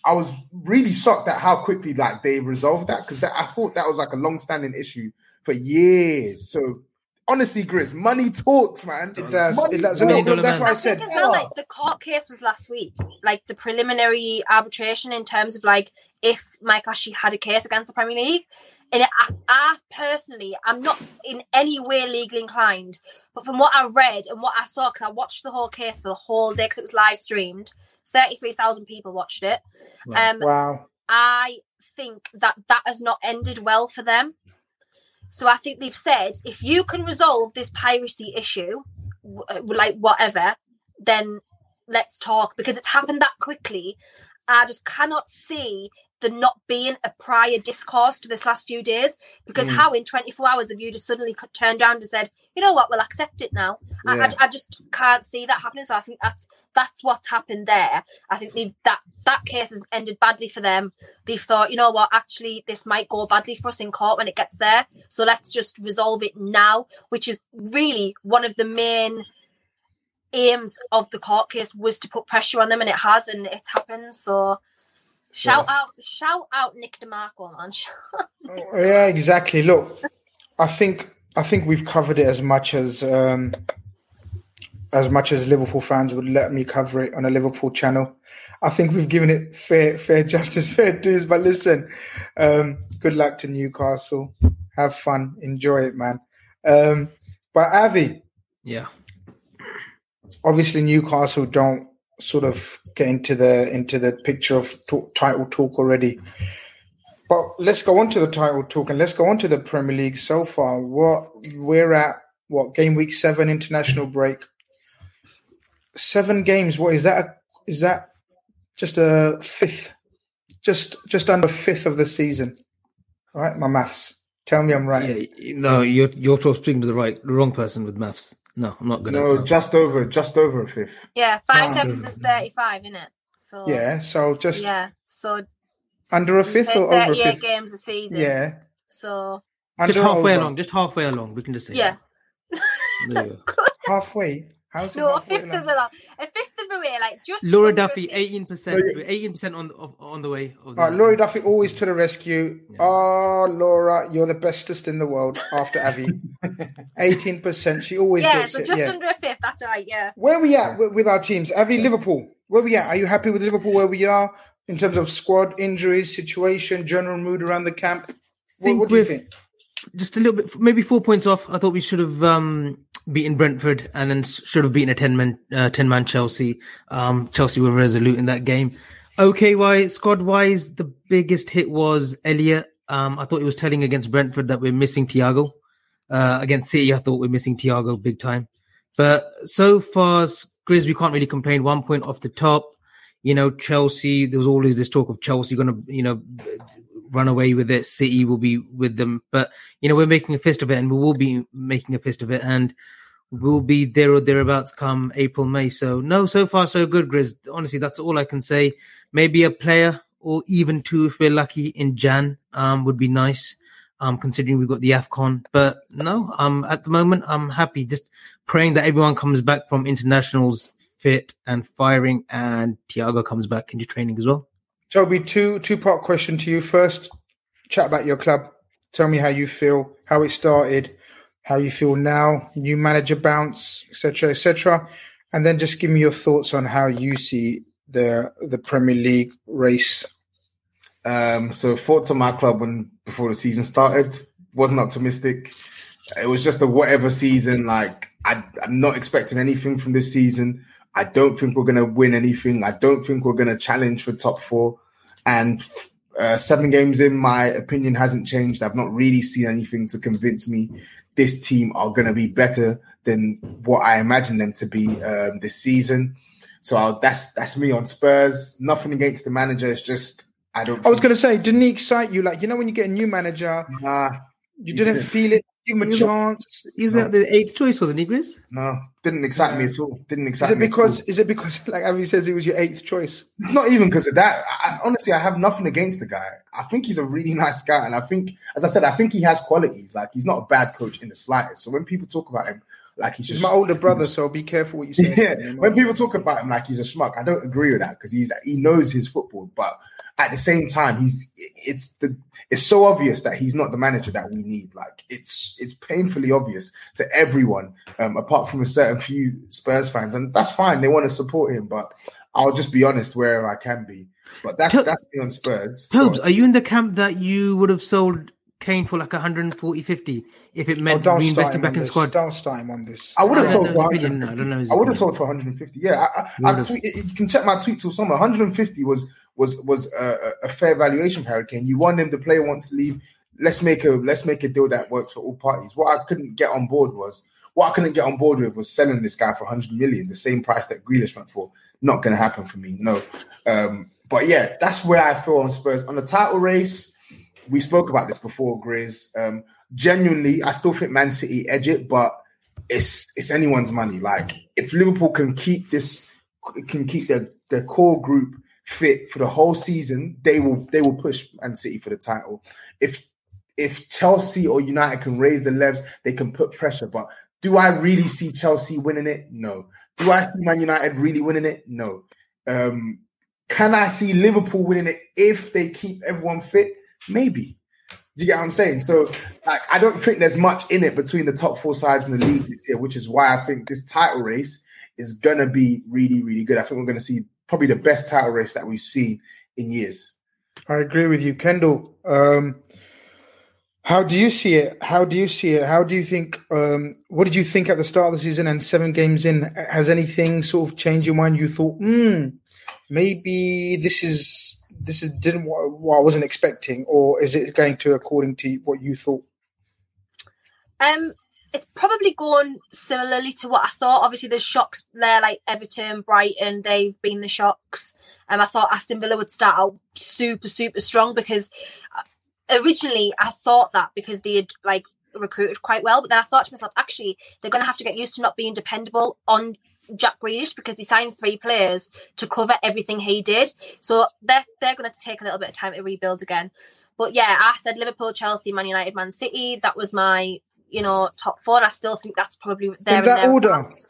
I was really shocked at how quickly like they resolved that because I thought that was like a long-standing issue for years. So honestly, Grizz, money talks, man. It does. Money It does. talks. Look, look, that's what I I said. think as well, like the court case was last week, like the preliminary arbitration in terms of like if Mike Ashley had a case against the Premier League. And I, I personally, I'm not in any way legally inclined, but from what I read and what I saw, because I watched the whole case for the whole day because it was live streamed, thirty-three thousand people watched it. Wow. Um, Wow. I think that that has not ended well for them. So I think they've said if you can resolve this piracy issue, w- uh, like whatever, then let's talk because it's happened that quickly. I just cannot see there not being a prior discourse to this last few days because Mm. how in 24 hours have you just suddenly turned around and said, you know what, we'll accept it now. I, I, I just can't see that happening. So I think that's that's what's happened there. I think they've, that that case has ended badly for them. They've thought, you know what, actually, this might go badly for us in court when it gets there. So let's just resolve it now, which is really one of the main aims of the court case was to put pressure on them, and it has, and it's happened. So shout out, shout out, Nick De Marco, man. Yeah, exactly. Look, I think I think we've covered it as much as um, as much as Liverpool fans would let me cover it on a Liverpool channel. I think we've given it fair fair justice, fair dues. But listen, um, good luck to Newcastle. Have fun, enjoy it, man. Um, but Avi, Yeah. obviously Newcastle don't sort of get into the into the picture of talk, title talk already. But let's go on to the title talk and let's go on to the Premier League so far. What we're at what game week seven international break. Seven games. What is that? A, is that just a fifth? Just just under fifth of the season. All right, my maths. Tell me I'm right. Yeah, no, you're you're speaking to the right, the wrong person with maths. No, I'm not gonna. No, just over, just over a fifth. yeah, five Oh. sevens is thirty-five, isn't it? So Yeah, so just yeah. So under a fifth or over a thirty-eight fifth. games a season. Yeah, So under just halfway over? along, just halfway along. We can just say yeah. that. There you go. Halfway. How's No, a fifth along? of the a fifth of the away, like just Laura Duffy, eighteen percent, eighteen percent on of, on the way. Of the All right, Laurie Duffy always to the rescue. Oh, Laura, you're the bestest in the world after Avi. 18%. She always Yeah, gets so it. just yeah. under a fifth. That's right. Yeah. Where we at with, with our teams? Avi, Liverpool. Where we at? Are you happy with Liverpool where we are in terms of squad, injuries, situation, general mood around the camp? What, what do you think? just a little bit, maybe four points off. I thought we should have um, beaten Brentford and then should have beaten a ten man uh, ten man Chelsea. Um, Chelsea were resolute in that game. Okay, wise squad wise, the biggest hit was Elliott. Um, I thought it was telling against Brentford that we're missing Thiago. Uh, against City, I thought we're missing Thiago big time. But so far, Grizz, we can't really complain. One point off the top. You know, Chelsea, there was always this talk of Chelsea going to, you know, run away with it. City will be with them. But, you know, we're making a fist of it and we will be making a fist of it and we'll be there or thereabouts come April, May. So, no, so far, so good, Grizz. Honestly, that's all I can say. Maybe a player or even two if we're lucky in Jan um, would be nice. Um, considering we've got the AFCON, but no, um, at the moment, I'm happy. Just praying that everyone comes back from internationals fit and firing and Thiago comes back into training as well. Toby, two two part question to you. First, chat about your club. Tell me how you feel, how it started, how you feel now, new manager bounce, etc., etc., and then just give me your thoughts on how you see the the Premier League race. Um, so thoughts on my club when before the season started wasn't optimistic. It was just a whatever season. Like I, I'm not expecting anything from this season. I don't think we're gonna win anything. I don't think we're gonna challenge for top four. And uh, seven games in, my opinion hasn't changed. I've not really seen anything to convince me this team are gonna be better than what I imagine them to be um, this season. So I'll, that's that's me on Spurs. Nothing against the manager. It's just I don't. I was going to say, didn't he excite you? Like you know, when you get a new manager, Nah, you didn't didn't. feel it. Give him a He was- chance. He was at the eighth choice, wasn't he, Grizz? no, didn't excite me at all. Didn't Is excite it me. at because? all. Is it because, like Avi says, he was your eighth choice? It's not even because of that. I, I- honestly, I have nothing against the guy. I think he's a really nice guy, and I think, as I said, I think he has qualities. Like he's not a bad coach in the slightest. So when people talk about him, like he's He's just my older brother, so be careful what you say. Yeah, him. when people talk about him like he's a schmuck, I don't agree with that because he's he knows his football, but at the same time, he's it's the it's so obvious that he's not the manager that we need. Like it's it's painfully obvious to everyone, um, apart from a certain few Spurs fans, and that's fine. They want to support him, but I'll just be honest wherever I can be. But that's that's me on Spurs. Tobes, are you in the camp that you would have sold Kane for like 140, 50 if it Oh, meant don't reinvesting back in this. squad? Don't start him on this. I would have sold for opinion, 150. I don't know I would have sold for 150. Yeah, I, I, I tweet, you can check my tweet till summer. 150 was was was a, a fair valuation for Hurricane. You want him, the player wants to leave. Let's make a let's make a deal that works for all parties. What I couldn't get on board was what I couldn't get on board with was selling this guy for 100 million, the same price that Grealish went for. Not going to happen for me. No. Um, but yeah, that's where I feel on Spurs on the title race. We spoke about this before, Grizz. Um, genuinely, I still think Man City edge it, but it's it's anyone's money. Like if Liverpool can keep this, can keep their their core group fit for the whole season, they will they will push Man City for the title. If if Chelsea or United can raise the levels, they can put pressure. But do I really see Chelsea winning it? No. Do I see Man United really winning it? No. Um, can I see Liverpool winning it if they keep everyone fit? Maybe. Do you get what I'm saying? So, like, I don't think there's much in it between the top four sides in the league this year, which is why I think this title race is gonna be really, really good. I think we're gonna see probably the best title race that we've seen in years. I agree with you, Kendall. Um, how do you see it? How do you see it? How do you think? Um, what did you think at the start of the season and seven games in? Has anything sort of changed your mind? You thought, hmm, maybe this is this is didn't what, what I wasn't expecting, or is it going to according to what you thought? Um, it's probably gone similarly to what I thought. Obviously, there's shocks there, like Everton, Brighton. They've been the shocks. Um, I thought Aston Villa would start out super, super strong because uh, originally I thought that because they had like recruited quite well, but then I thought to myself, actually, they're going to have to get used to not being dependable on Jack Grealish because they signed three players to cover everything he did. So they're they're going to take a little bit of time to rebuild again. But yeah, I said Liverpool, Chelsea, Man United, Man City. That was my you know top four, and I still think that's probably there In and that order? thereabouts.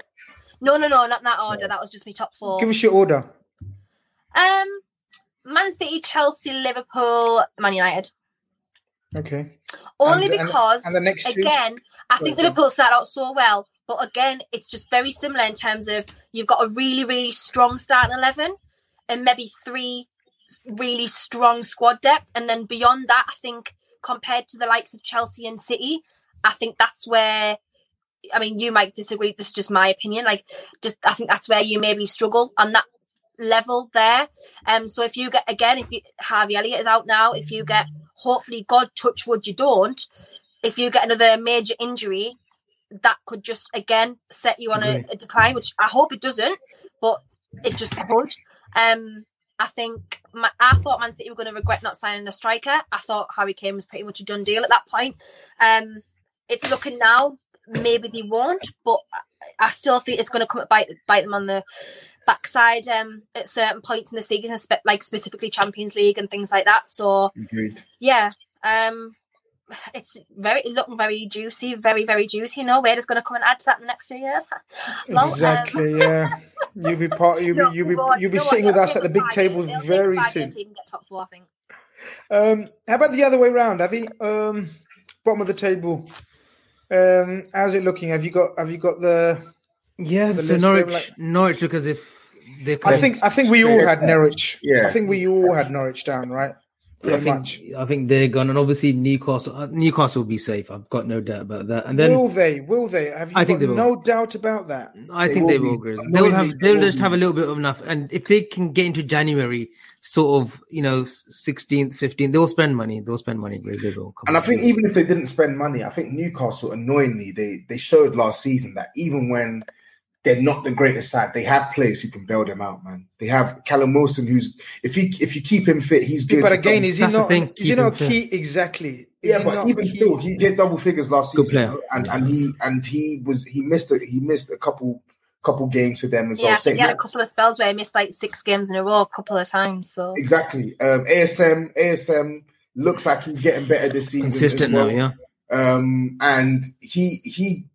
No, no, no, not that order. That was just my top four. Give us your order. Um, Man City, Chelsea, Liverpool, Man United. Okay. Only And- and- because, and the next two? again, I think Okay. Liverpool started out so well, but again, it's just very similar in terms of you've got a really, really strong starting eleven, and maybe three really strong squad depth, and then beyond that, I think compared to the likes of Chelsea and City, I think that's where. I mean, you might disagree. This is just my opinion. Like, just I think that's where you maybe struggle on that level there. Um, so if you get again, if you Harvey Elliott is out now, if you get hopefully God touch wood you don't, if you get another major injury, that could just again set you on a, a decline, which I hope it doesn't, but it just could. Um, I think my, I thought Man City were going to regret not signing a striker. I thought Harry Kane was pretty much a done deal at that point. Um, it's looking now maybe they won't, but I- still think it's going to come bite bite them on the backside um, at certain points in the season, spe- like specifically Champions League and things like that. So Agreed. yeah, um, it's very looking very juicy, very very juicy. No, we're just going to come and add to that in the next few years. Um, exactly. yeah. You'll be part. You'll no, be. You'll be. You'll be sitting with us at the big five table years. It'll take us very years soon. even get top four, I think. Um, how about the other way round, Avi? Um, bottom of the table. Um, how's it looking? Have you got? Have you got the? Yeah, The so Norwich, like- Norwich look as if they're. I think. I think we all had Norwich. Yeah. I think we all had Norwich down, right? I Pretty think, much. I think they're gone, and obviously Newcastle. uh, Newcastle will be safe. I've got no doubt about that. And then will they? Will they? Have you I think got they will. no doubt about that? I They think will they will, Grizz. They'll have. they They'll just have a little bit of enough, and if they can get into January, sort of, you know, sixteenth, fifteenth, they'll spend money. They'll spend money, Grizz. They will. Come And I think even if they didn't spend money, I think Newcastle, annoyingly, they they showed last season that even when they're not the greatest side, they have players who can bail them out, man. They have Callum Wilson, who's if he if you keep him fit, he's good. but again, is he That's not? thing, Is he not him fit. key? Exactly. Is yeah, he but even key? still, he hit double figures last Good season, player. you know, and and he and he was he missed a, he missed a couple couple games for them as Yeah, I well. think St. he had a couple of spells where he missed like six games in a row a couple of times. So Exactly. Um, ASM ASM looks like he's getting better this season. consistent well. now. Yeah, Um, and he he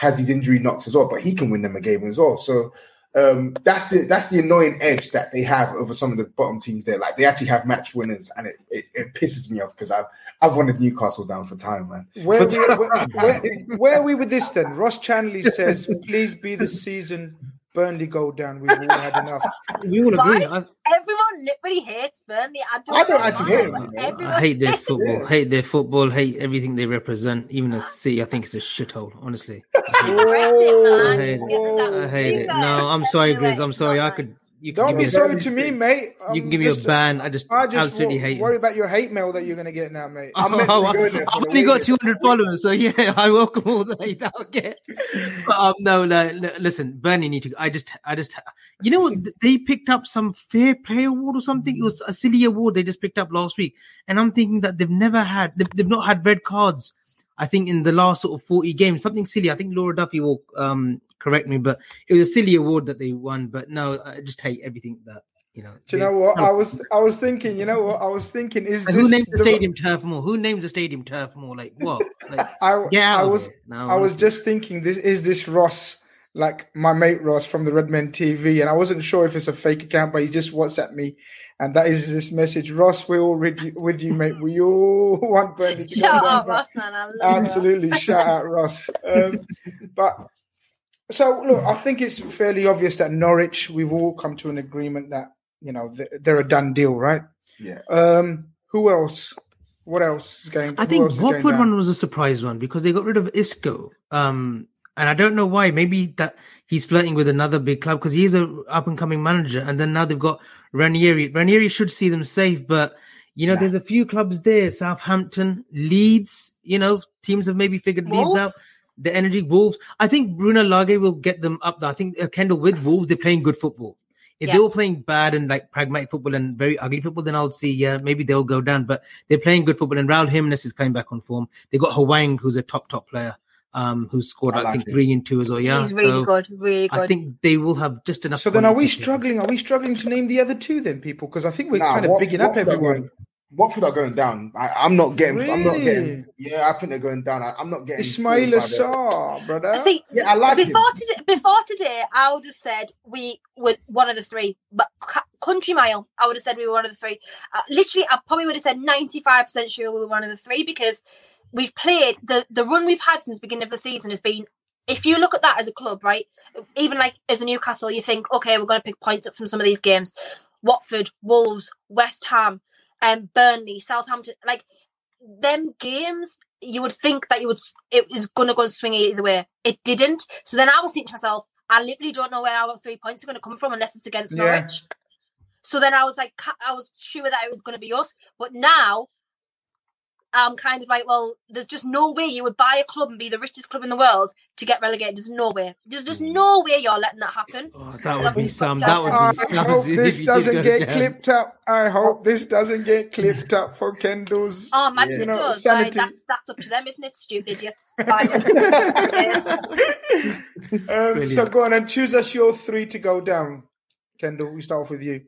has his injury knocks as well, but he can win them a game as well. So um, that's the that's the annoying edge that they have over some of the bottom teams there. Like they actually have match winners, and it, it, it pisses me off because I've I've wanted Newcastle down for time, man. Where, But- we, where, where, where are we with this then? Ross Chanley says, "Please be the season Burnley go down. We've all had enough." we all agree. Right? I, everyone literally hates Burnley. I don't, I don't actually hate them, everyone I hate their football. Yeah. Hate their football. Hate everything they represent. Even as City, I think it's a shithole. Honestly, I man. hate Just get the it. I hate it. No, I'm sorry, Grizz. I'm sorry. I could. nice. You can Don't be sorry to me, mate. you I'm can give me a ban. I just, I just absolutely wo- hate. worry it. about your hate mail that you're going to get now, mate. I'm Oh, there I've only got 200 followers, so yeah, I welcome all the hate I'll get. But, um, no, no, no, listen, Burnley need to. I just, I just, you know what? They picked up some fair play award or something. It was a silly award they just picked up last week, and I'm thinking that they've never had, they've, they've not had red cards. I think in the last sort of 40 games, something silly. I think Laura Duffy will um correct me, but it was a silly award that they won. But no, I just hate everything that you know. Do you know what? I was I was thinking, you know what? I was thinking is this who names the the- stadium Turf Moor? Who names the stadium Turf Moor? Like what? Like I, out I was. No, I was just thinking this is this Ross like my mate Ross from the Redmen TV and I wasn't sure if it's a fake account but he just WhatsApp me and that is this message Ross we're all with you, with you mate we all want Burnley to go Shout down, out Ross, man. I love Absolutely, Ross. shout out Ross. Um, but so look, I think it's fairly obvious that Norwich, we've all come to an agreement that you know they're a done deal, right? Yeah. Um, who else? What else is going? I think else is Watford one was a surprise one because they got rid of Xisco. Um, and I don't know why. Maybe that he's flirting with another big club because he's a up and coming manager. And then now they've got Ranieri. Ranieri should see them safe, but you know, Nah. there's a few clubs there: Southampton, Leeds. You know, teams have maybe figured Leeds out. The energy Wolves. I think Bruno Lage will get them up there. I think uh, Kendall with Wolves, they're playing good football. If they were playing bad and like pragmatic football and very ugly football, then I'll see, yeah, maybe they'll go down. But they're playing good football, and Raul Jimenez is coming back on form. They got Hwang, who's a top top player, um, who scored I I, think him. three and two as well. Yeah, He's really So good, really good. I think they will have just enough. So then, are we struggling? Are we struggling to name the other two then, people? Because I think we're Nah, kind of Wat- bigging up Watford everyone. good. Watford are going down. I, I'm not getting. I'm not Really? getting. Yeah, I think they're going down. I, I'm not getting. Ismail fooled by the- Assar, brother. See, Yeah, I like him. before today, before today, I would have said we were one of the three, but cu- country mile, I would have said we were one of the three. Uh, literally, I probably would have said ninety-five percent sure we were one of the three because we've played the the run we've had since the beginning of the season has been. If you look at that as a club, right, even like as a Newcastle, you think, okay, we're going to pick points up from some of these games. Watford, Wolves, West Ham, um, Burnley, Southampton, like them games, you would think that you would it was gonna go swing either way. It didn't. So then I was thinking to myself, I literally don't know where our three points are going to come from unless it's against Yeah. Norwich. So then I was like, I was sure that it was going to be us. But now I'm kind of like, well, there's just no way you would buy a club and be the richest club in the world to get relegated. There's no way. There's just no way you're letting that happen. Oh, that would be Obviously, some. that- That would be some. hope this doesn't get down. clipped up. I hope this doesn't get clipped up for Kendall's. Oh, imagine You it know, does. sanity. Right, that's that's up to them, isn't it? Stupid idiots. Um, so go on and choose us your three to go down. Kendall, we start off with you.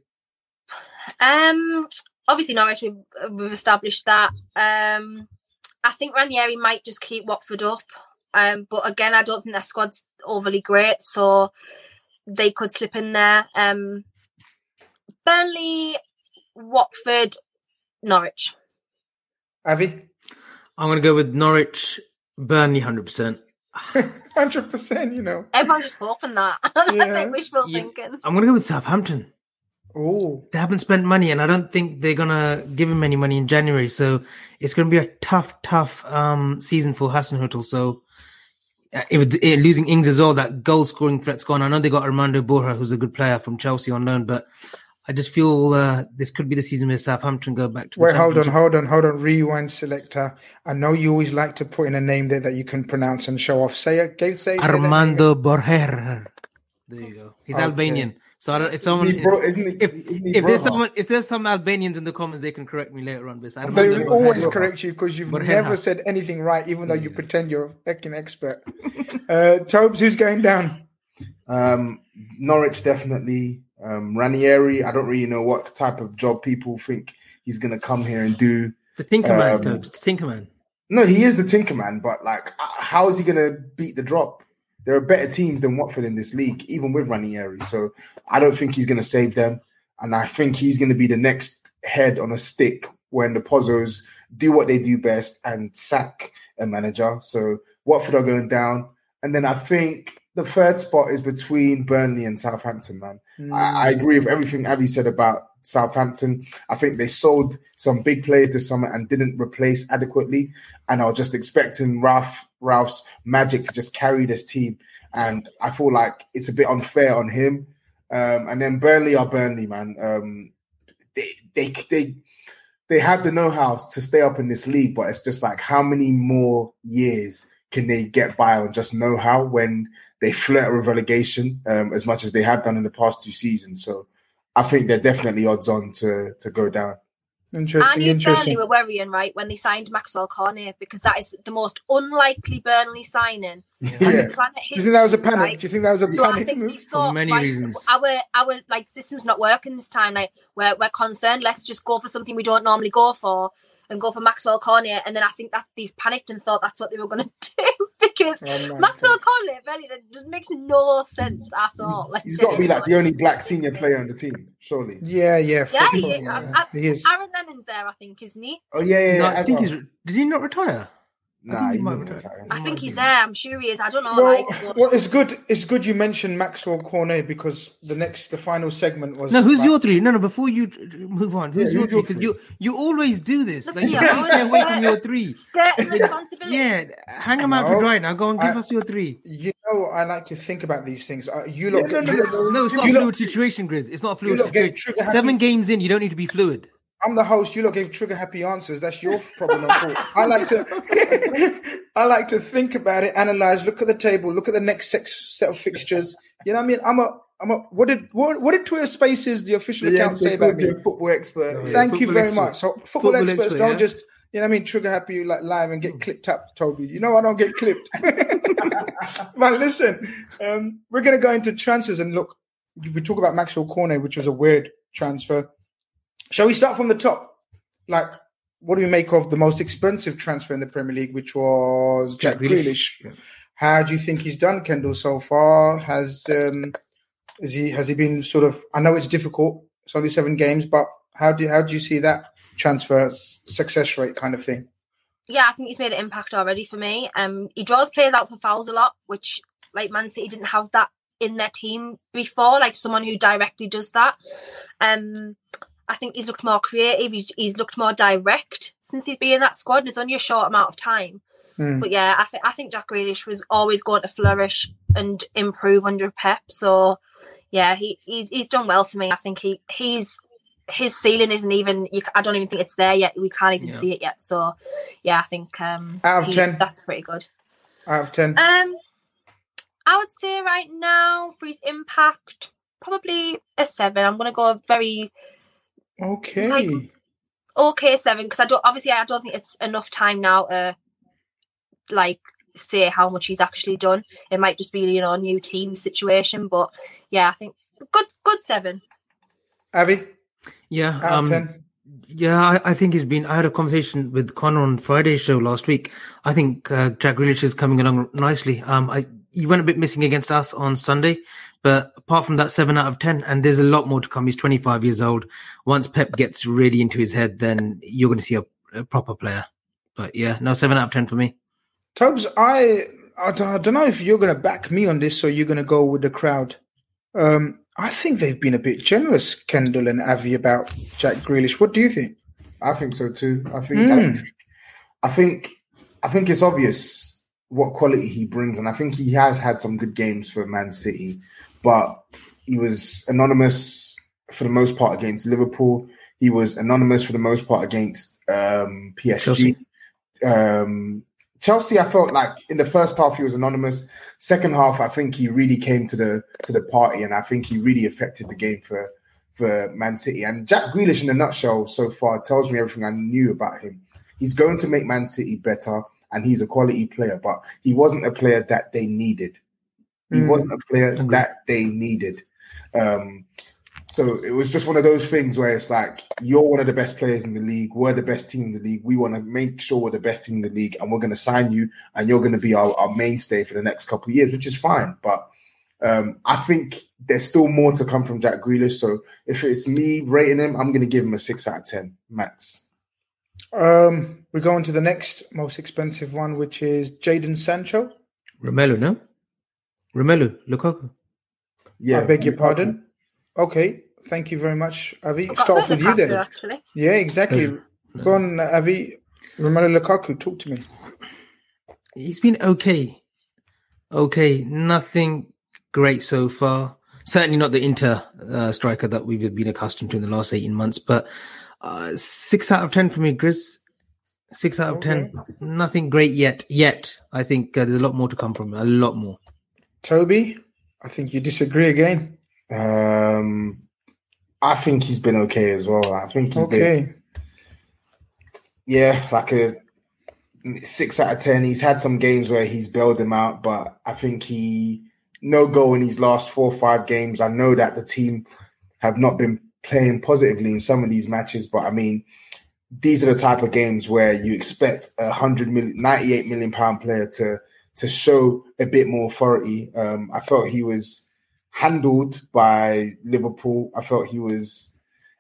Um, obviously Norwich, we've, we've established that. Um, I think Ranieri might just keep Watford up. Um, but again, I don't think their squad's overly great, so they could slip in there. Um, Burnley, Watford, Norwich. Avi, I'm going to go with Norwich, Burnley, hundred percent. hundred percent. You know. Everyone's just hoping that. That's Yeah. like wishful Yeah. thinking. I'm going to go with Southampton. Oh, They haven't spent money, and I don't think they're gonna give him any money in January. So it's to be a tough, tough um, season for Hasenhüttl. So uh, it, with- uh, losing Ings as well, that goal scoring threat's gone. I know they got Armando Broja, who's a good player from Chelsea on loan, but I just feel uh, this could be the season where Southampton go back to. The wait, hold on, hold on, hold on. Rewind selector. I know you always like to put in a name there that you can pronounce and show off. Say it. Say, say Armando Broja. There you go. He's Okay. Albanian. So I don't, if someone, Isn't bro- isn't he- if, isn't if there's someone, if there's some Albanians in the comments, they can correct me later on. But it's They will Broja. always correct you because you've But never said anything right, even though you pretend you're a fucking expert. uh, Tobes, who's going down? Um, Norwich definitely. Um, Ranieri, I don't really know what type of job people think he's gonna come here and do. The Tinkerman, Um, Tobes. The Tinkerman. No, he is the Tinkerman, but like, uh, how is he gonna beat the drop? There are better teams than Watford in this league, even with Ranieri. So I don't think he's gonna save them, and I think he's gonna be the next head on a stick when the Pozzos do what they do best and sack a manager. So Watford are going down, and then I think the third spot is between Burnley and Southampton. Man, I, I mm. agree with everything Avi said about Southampton. I think they sold some big players this summer and didn't replace adequately. And I was just expecting Ralph Ralph's magic to just carry this team. And I feel like it's a bit unfair on him. Um, and then Burnley are Burnley, man. Um, they they they they have the know-how to stay up in this league, but it's just like how many more years can they get by on just know-how when they flirt with relegation um, as much as they have done in the past two seasons? So I think they're definitely odds on to to go down. I Interesting, knew Burnley were worrying, right, when they signed Maxwell Cornet, because that is the most unlikely Burnley signing. on Yeah. the planet Do you think that was a panic? right? Do you think that was a So I panic think they move? thought, many right, reasons. our our like system's not working this time. Like we're we're concerned. Let's just go for something we don't normally go for and go for Maxwell Cornet. And then I think that they've panicked and thought that's what they were going to do because Oh Maxwell Cornet, really, that just makes no sense at all. Like, He's got to be like the only black senior player on the team, surely. Yeah, yeah, for Yeah, sure, he, yeah. I, I, he is. Aaron Lennon's there, I think, isn't he? Oh yeah, yeah. No, yeah I think as he's. Did he not retire? I Nah, think he's not retire. retiring. I think he's there. I'm sure he is. I don't know. Well, like, but- well, it's good. It's good you mentioned Maxwell Cornet because the next, the final segment was. No, who's about- your three? No, no. Before you move on, who's Yeah, your three? Because you you always do this. Look Like you here, can't I stay was away from your three. Skirting responsibility. Yeah, hang them out to dry now. Go and give I- us your three. You know, I like to think about these things. Uh, you look. no, no, you- no, No, it's not you a lot- fluid situation, Grizz. It's not a fluid you lot gave situation. Seven happy- games in, you don't need to be fluid. I'm the host. You lot gave trigger happy answers. That's your problem. I like to, I like to think about it, analyze, look at the table, look at the next six set of fixtures. You know what I mean? I'm a, I'm a. What did what, what did Twitter Spaces, the official Yes, account, say about me? a football expert. Yeah. Thank you very expert. much. So football, Football experts expert, don't yeah. just, you know what I mean, trigger happy like live and get clipped up, Toby. You know I don't get clipped. but listen, um, we're gonna go into transfers and look. We talk about Maxwell Cornet, which was a weird transfer. Shall we start from the top? like, what do you make of the most expensive transfer in the Premier League, which was Jack, Jack Grealish. Grealish? Yeah. How do you think he's done, Kendall, so far? Has um, is he has he been sort of? I know it's difficult. It's only seven games, but how do how do you see that transfer success rate kind of thing? yeah, I think he's made an impact already for me. Um, he draws players out for fouls a lot, which like Man City didn't have that in their team before. Like someone who directly does that. Um, I think he's looked more creative. He's, he's looked more direct since he's been in that squad. And it's only a short amount of time. Hmm. But yeah, I think I think Jack Grealish was always going to flourish and improve under Pep. So yeah, he he's, he's done well for me. I think he he's his ceiling isn't even. You, I don't even think it's there yet. We can't even Yeah. see it yet. So yeah, I think um, Out of he- 10? that's pretty good. Out of ten, Um, I would say right now for his impact, probably a seven. I'm gonna go very okay. like- okay seven because I don't obviously I don't think it's enough time now to like say how much he's actually done. It might just be you know a new team situation, but yeah, I think good good seven. Avi, Yeah. out of Um, ten. Yeah, I, I think he's been. I had a conversation with Connor on Friday's show last week. I think uh, Jack Grealish is coming along nicely. Um, I he went a bit missing against us on Sunday, but apart from that, seven out of ten. And there's a lot more to come. He's 25 years old. Once Pep gets really into his head, then you're going to see a, a proper player. But yeah, no, seven out of ten for me. Tubbs, I I don't, I don't know if you're going to back me on this or you're going to go with the crowd. Um, I think they've been a bit generous, Kendall and Avi, about Jack Grealish. What do you think? I think so too. I think Mm. I think I think it's obvious what quality he brings, and I think he has had some good games for Man City, but he was anonymous for the most part against Liverpool. He was anonymous for the most part against um, PSG. Chelsea. Um, Chelsea, I felt like in the first half he was anonymous. Second half, I think he really came to the to the party, and I think he really affected the game for for Man City. And Jack Grealish, in a nutshell, so far tells me everything I knew about him. He's going to make Man City better, and he's a quality player, but he wasn't a player that they needed. He Mm. wasn't a player that they needed. Um, so it was just one of those things where it's like you're one of the best players in the league. We're the best team in the league. We want to make sure we're the best team in the league, and we're going to sign you, and you're going to be our, our mainstay for the next couple of years, which is fine. But um, I think there's still more to come from Jack Grealish. So if it's me rating him, I'm going to give him a six out of ten max. Um, we go on to the next most expensive one, which is Jadon Sancho. Romelu, no? Romelu, Lukaku. Yeah, I beg your pardon. Okay, thank you very much, Avi. I've got Start a off bit with you then. Actually, Yeah, exactly. Go on, Avi. Romelu Lukaku, talk to me. He's been okay. Okay, nothing great so far. Certainly not the Inter uh, striker that we've been accustomed to in the last 18 months, but uh, six out of 10 for me, Grizz. Six out of 10. Nothing great yet. Yet. I think uh, there's a lot more to come from. A lot more. Toby, I think you disagree again. Um, I think he's been okay as well. I think he's been Okay. yeah, like a six out of ten. He's had some games where he's bailed him out, but I think he no goal in his last four or five games. I know that the team have not been playing positively in some of these matches, but I mean, these are the type of games where you expect a hundred million, 98 million pound player to to show a bit more authority. Um, I felt he was handled by Liverpool. I felt he was.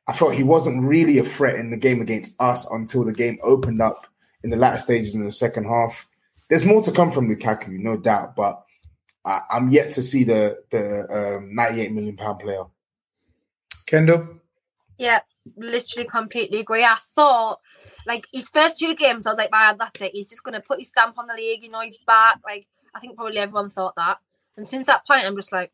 I felt he wasn't really a threat in the game against us until the game opened up in the latter stages in the second half. There's more to come from Lukaku, no doubt, but I, I'm yet to see the the um, 98 million pound player. Kendall? Yeah, literally completely agree. I thought like his first two games, I was like, man, that's it. He's just gonna put his stamp on the league. You know, he's back. Like I think probably everyone thought that. And since that point, I'm just like,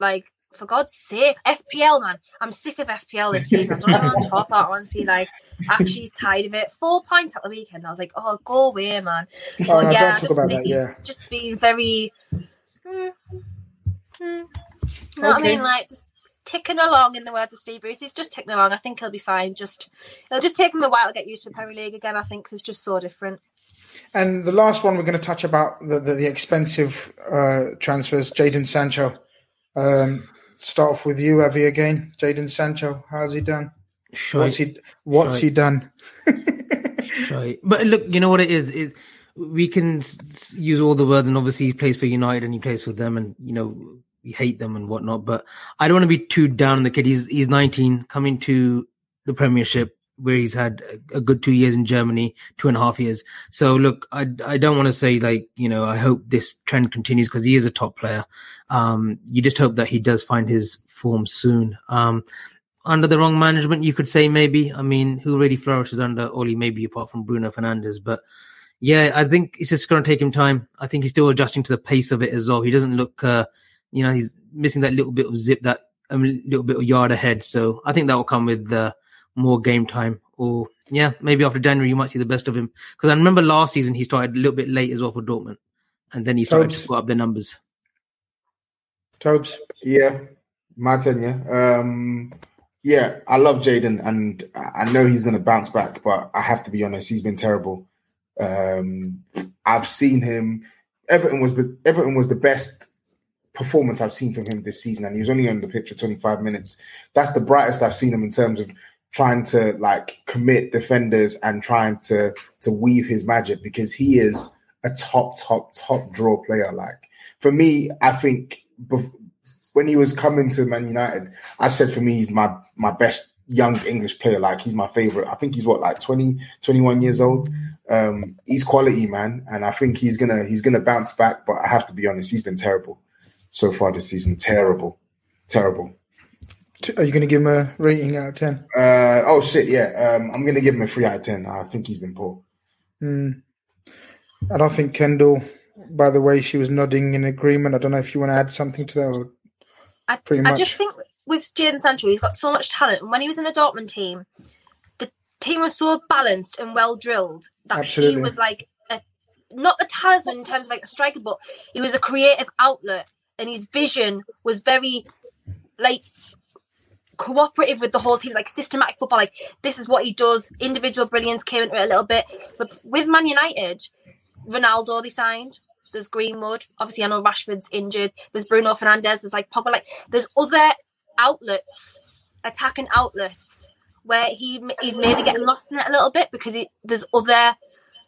like for God's sake, FPL man, I'm sick of FPL this season. I don't want to talk about it, honestly. Like actually tired of it. Four points at the weekend. I was like, oh, go away, man. Oh, But no, yeah, just, that. Yeah. just being very. Hmm, hmm, you know what I mean? Like just ticking along. In the words of Steve Bruce, he's just ticking along. I think he'll be fine. Just it'll just take him a while to get used to the Premier League again. I think 'cause it's just so different. And the last one we're going to touch about the the, the expensive uh, transfers, Jadon Sancho. Um, start off with you, Avi, again. Jadon Sancho, how's he done? What's he? What's Shite. he done? Right. But look, you know what it is. It, we can s- s- use all the words, and obviously he plays for United and he plays for them, and you know we hate them and whatnot. But I don't want to be too down on the kid. He's he's 19, coming to the Premiership where he's had a, good two years in Germany, two and a half years. So look, I I don't want to say like you know I hope this trend continues because he is a top player. Um, you just hope that he does find his form soon. Um, under the wrong management, you could say maybe. I mean, who really flourishes under Ole, maybe apart from Bruno Fernandes. But yeah, I think it's just going to take him time. I think he's still adjusting to the pace of it as well. He doesn't look, uh, you know, he's missing that little bit of zip, that um, little bit of yard ahead. So I think that will come with uh, more game time. Or yeah, maybe after January you might see the best of him. Because I remember last season he started a little bit late as well for Dortmund, and then he started Tobes. to put up the numbers. Tobes. Yeah, my turn. Yeah, um, yeah. I love Jadon, and I I know he's going to bounce back. But I have to be honest, he's been terrible. Um, I've seen him. Everton was Everton was the best performance I've seen from him this season, and he was only on the pitch for 25 minutes. That's the brightest I've seen him in terms of trying to like commit defenders and trying to to weave his magic because he is a top, top, top draw player. Like for me, I think bef- when he was coming to Man United, I said for me he's my my best young English player. Like he's my favorite. I think he's what like 20, 21 years old. Um, he's quality, man, and I think he's gonna he's gonna bounce back. But I have to be honest, he's been terrible so far this season. Terrible, terrible. Are you going to give him a rating out of ten? Uh, oh shit, yeah. Um, I'm gonna give him a three out of ten. I think he's been poor. Mm. I don't think Kendall. By the way, she was nodding in agreement. I don't know if you want to add something to that. Or I, Pretty much. I just think with Jadon Sancho, he's got so much talent. And when he was in the Dortmund team, the team was so balanced and well drilled that Absolutely. he was like a, not the talisman in terms of like a striker, but he was a creative outlet, and his vision was very like cooperative with the whole team, like systematic football. Like this is what he does. Individual brilliance came into it a little bit, but with Man United, Ronaldo they signed. There's Greenwood. Obviously, I know Rashford's injured. There's Bruno Fernandes. There's like Pogba. Like there's other outlets, attacking outlets, where he he's maybe getting lost in it a little bit because he, there's other.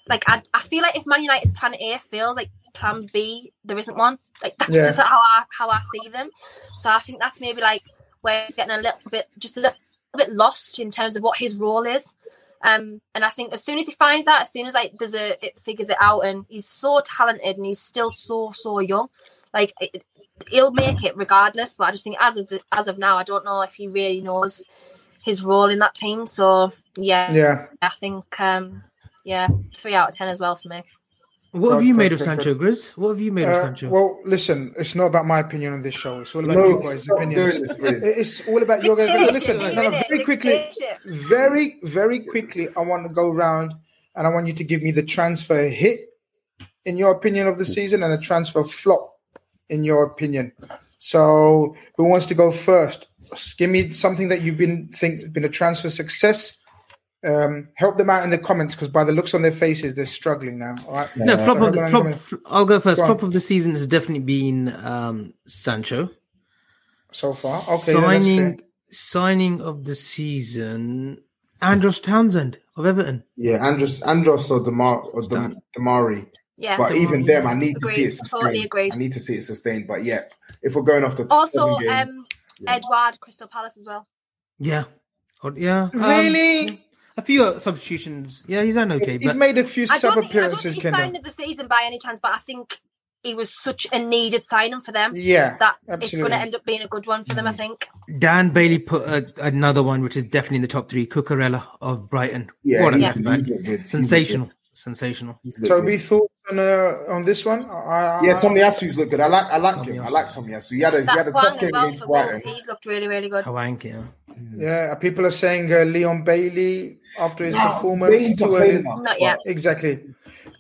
Like I, I feel like if Man United's plan A fails, like plan B, there isn't one. Like that's Yeah. just how I how I see them. So I think that's maybe like where he's getting a little bit just a little bit lost in terms of what his role is. Um, and I think as soon as he finds out, as soon as like there's a it figures it out, and he's so talented and he's still so so young, like it, he'll make it regardless. But I just think as of the, as of now, I don't know if he really knows his role in that team. So yeah, yeah, I think um, yeah, three out of ten as well for me. What have you made of Sancho, Grizz? What have you made of Uh, Sancho? well, listen, it's not about my opinion on this show. It's all about No, you guys' opinions. doing this, Grizz. It's all about your guys' opinions. Listen, no, no, very quickly, very, very quickly, I want to go round and I want you to give me the transfer hit in your opinion of the season and the transfer flop in your opinion. So, who wants to go first? Give me something that you've been think has been a transfer success. Um, help them out in the comments because by the looks on their faces, they're struggling now. All right. no, flop of the flop. hold on. fl- I'll go first. Go. Flop of the season has definitely been um, Sancho. So far, okay. then that's signing signing of the season, Andros Townsend of Everton. Yeah, Andros, Andros or Demar or Dem, Demarai. Yeah, But even them, I need to see it sustained. Totally agreed. I need to see it sustained. But yeah, if we're going off the also games- um, yeah. Edouard Crystal Palace as well. Yeah, Or- yeah. um, Really? A few uh, substitutions. Yeah, he's done okay. He's but made a few sub don't, think, I don't appearances, think he's Kendall. signed of the season by any chance, but I think he was such a needed signing for them Yeah, that it's going to end up being a good one for them. I think. Dan Bailey put uh, another one, which is definitely in the top three. Cucurella of Brighton. yeah, what a he's, left he's back. looked good. He's looked Sensational, sensational. He's looked Toby, good. Thoughts on uh, on this one? I, I, Yeah, Tomiyasu's looked good. I like, I like Tommy him. I like Tommy Yasu. He had a, he had a top game well against Brighton. he's looked really, really good. Hwang, yeah. Yeah, people are saying uh, Leon Bailey after his No, performance. Bailey's not too early. Not yet. Exactly.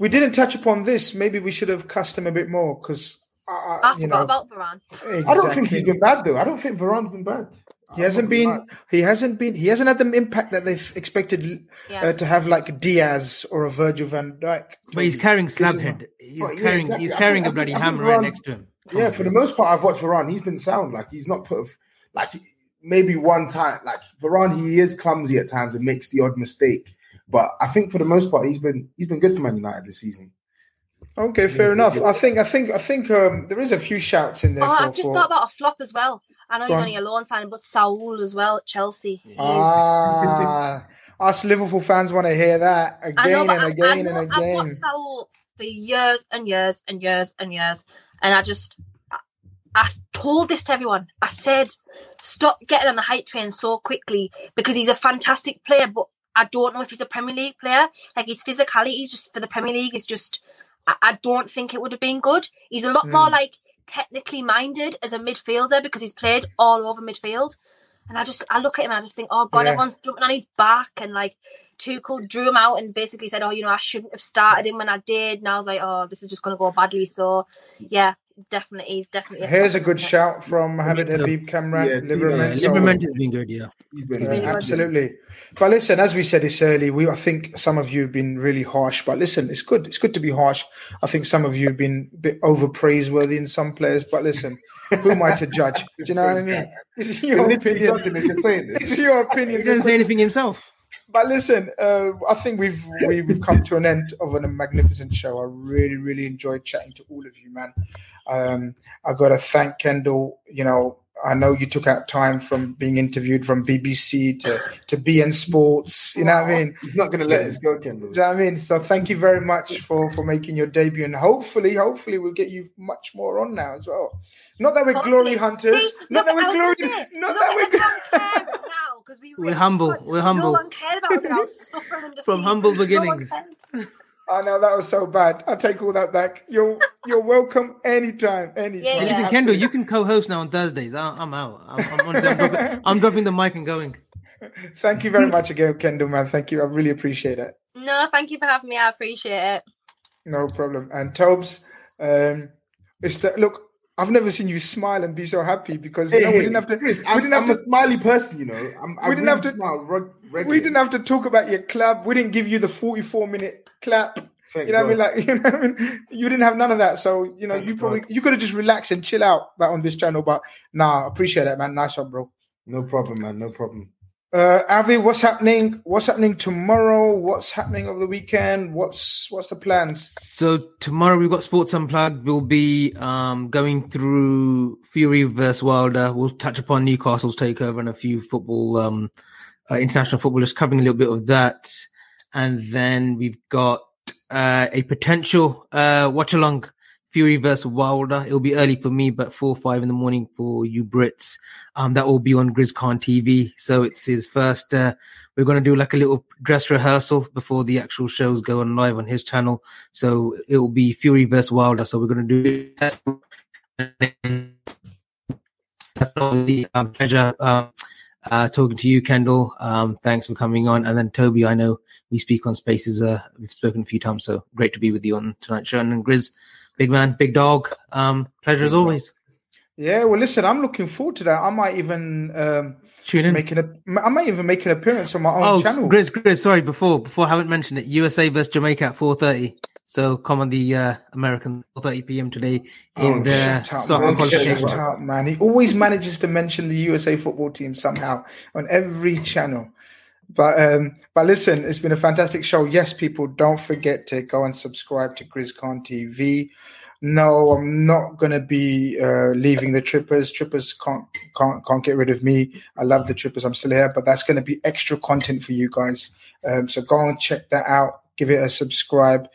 We didn't touch upon this. Maybe we should have cussed him a bit more because uh, I you forgot know, about Varane. exactly. I don't think he's been bad though. I don't think Varane's been bad. He hasn't been. He hasn't been. He hasn't had the impact that they expected Yeah. uh, to have, like Dias or a Virgil van Dijk. But he's carrying Slabhead. He's Well, yeah, carrying. exactly. He's I carrying think- a bloody I think hammer right next to him. Yeah, for the most part, I've watched Varane. He's been sound. Like he's not put. Like maybe one time, like Varane, he is clumsy at times and makes the odd mistake. But I think for the most part, he's been he's been good for Man United this season. Okay, fair enough. I think I think I think um, there is a few shouts in there. Oh, for, I've just for- thought about a flop as well. I know Go he's on. only a loan signing, but Saul as well at Chelsea. He is- Ah, us Liverpool fans want to hear that again I know, but and I- I again know- and I've again. watched Saul for years and years and years and years, and I just I told this to everyone. I said, stop getting on the hype train so quickly because he's a fantastic player, but I don't know if he's a Premier League player. Like his physicality is just for the Premier League is just. I, I don't think it would have been good. He's a lot Hmm. more like technically minded as a midfielder because he's played all over midfield. And I just I look at him and I just think, oh god, Yeah. everyone's jumping on his back and like Tuchel drew him out and basically said, oh, you know, I shouldn't have started him when I did. And I was like, oh, this is just going to go badly. So yeah, definitely, he's definitely. Here's a flop. good shout from Hamid Habib Kamran. Yeah, Livramento. Yeah, Livramento has been good. Yeah. He's been Yeah, Really good. absolutely. But listen, as we said this early, we I think some of you have been really harsh. But listen, it's good. It's good to be harsh. I think some of you have been a bit over praiseworthy in some players. But listen, who am I to judge? Do you know what I mean? It's your opinion. Johnson is just saying this. It's your opinion. He doesn't say anything himself. But listen, uh, I think we've we, we've come to an end of a magnificent show. I really, really enjoyed chatting to all of you, man. Um, I got to thank Kendall. You know, I know you took out time from being interviewed from BBC to to beIN Sports. You know what I mean? He's not going to let this go, Kendall. Do you know what I mean? So thank you very much for for making your debut, and hopefully, hopefully, we'll get you much more on now as well. Not that we're glory hunters. See, not look, that we're glory. gonna Not look that we're. everyone cared now, 'cause we We're humble, got- we're humble. No one cared about us, and I was suffering under From sea humble because no beginnings. cared. I know that was so bad. I take all that back. You're you're welcome anytime, anytime. Yeah, Listen. Kendall, you can co-host now on Thursdays. I, I'm out. I'm, I'm, honestly, I'm, dropping, I'm dropping the mic and going. Thank you very much again, Kendall, man. Thank you. I really appreciate it. No, thank you for having me. I appreciate it. No problem. And Tobes, um, it's the, look. I've never seen you smile and be so happy because you know, we didn't have to. Chris, we I'm, didn't have I'm to. a smiley person, you know. I'm, I We didn't really have to- smile We didn't have to talk about your club. We didn't give you the forty-four minute clap. Thank you know what I mean? Like you know what I mean? You didn't have none of that. So you know, Thank you probably God. you could have just relaxed and chill out back on this channel. But nah, I appreciate that, man. Nice one, bro. No problem, man. No problem. Uh, Avi, what's happening? What's happening tomorrow? What's happening over the weekend? What's what's the plans? So tomorrow we've got Sports Unplugged. We'll be um, going through Fury versus Wilder. We'll touch upon Newcastle's takeover and a few football, um, uh, international footballers, covering a little bit of that. And then we've got uh, a potential uh, watch along Fury versus Wilder. It'll be early for me, but four or five in the morning for you Brits. Um, that will be on GrizzCon TV. So it's his first. Uh, we're going to do like a little dress rehearsal before the actual shows go on live on his channel. So it will be Fury versus Wilder. So we're going to do that. the um, pleasure um, uh, talking to you, Kendall. Um, thanks for coming on. And then Toby, I know we speak on Spaces. Uh, we've spoken a few times, so great to be with you on tonight's show. And Grizz, big man, big dog. Um, pleasure as always. Yeah, well, listen, I'm looking forward to that. I might even um, Tune in. make an I might even make an appearance on my own Oh, channel. Grizz, Grizz, sorry, before before I haven't mentioned it. USA versus Jamaica at four thirty. So come on the uh, American four thirty PM today in Oh, the soccer man. qualification. Shut up, man. He always manages to mention the USA football team somehow on every channel. But um, but listen, it's been a fantastic show. Yes, people, don't forget to go and subscribe to GrizzCon TV. No, I'm not gonna be uh, leaving the Trippers. Trippers can't can't can't get rid of me. I love the Trippers. I'm still here, but that's gonna be extra content for you guys. Um, so go and check that out. Give it a subscribe.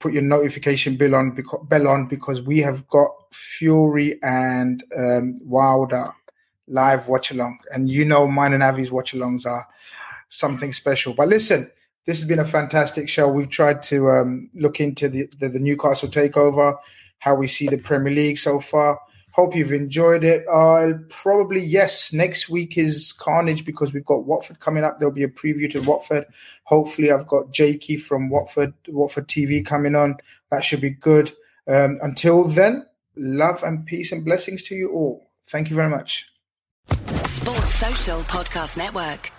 Put your notification bell on because bell on because we have got Fury and um, Wilder live watch along, and you know mine and Avi's watch alongs are something special. But listen, this has been a fantastic show. We've tried to um, look into the, the, the Newcastle takeover, how we see the Premier League so far. Hope you've enjoyed it. I'll probably, yes, next week is Khanage because we've got Watford coming up. There'll be a preview to Watford. Hopefully, I've got Jakey from Watford, Watford TV coming on. That should be good. Um, until then, love and peace and blessings to you all. Thank you very much. Sports Social Podcast Network.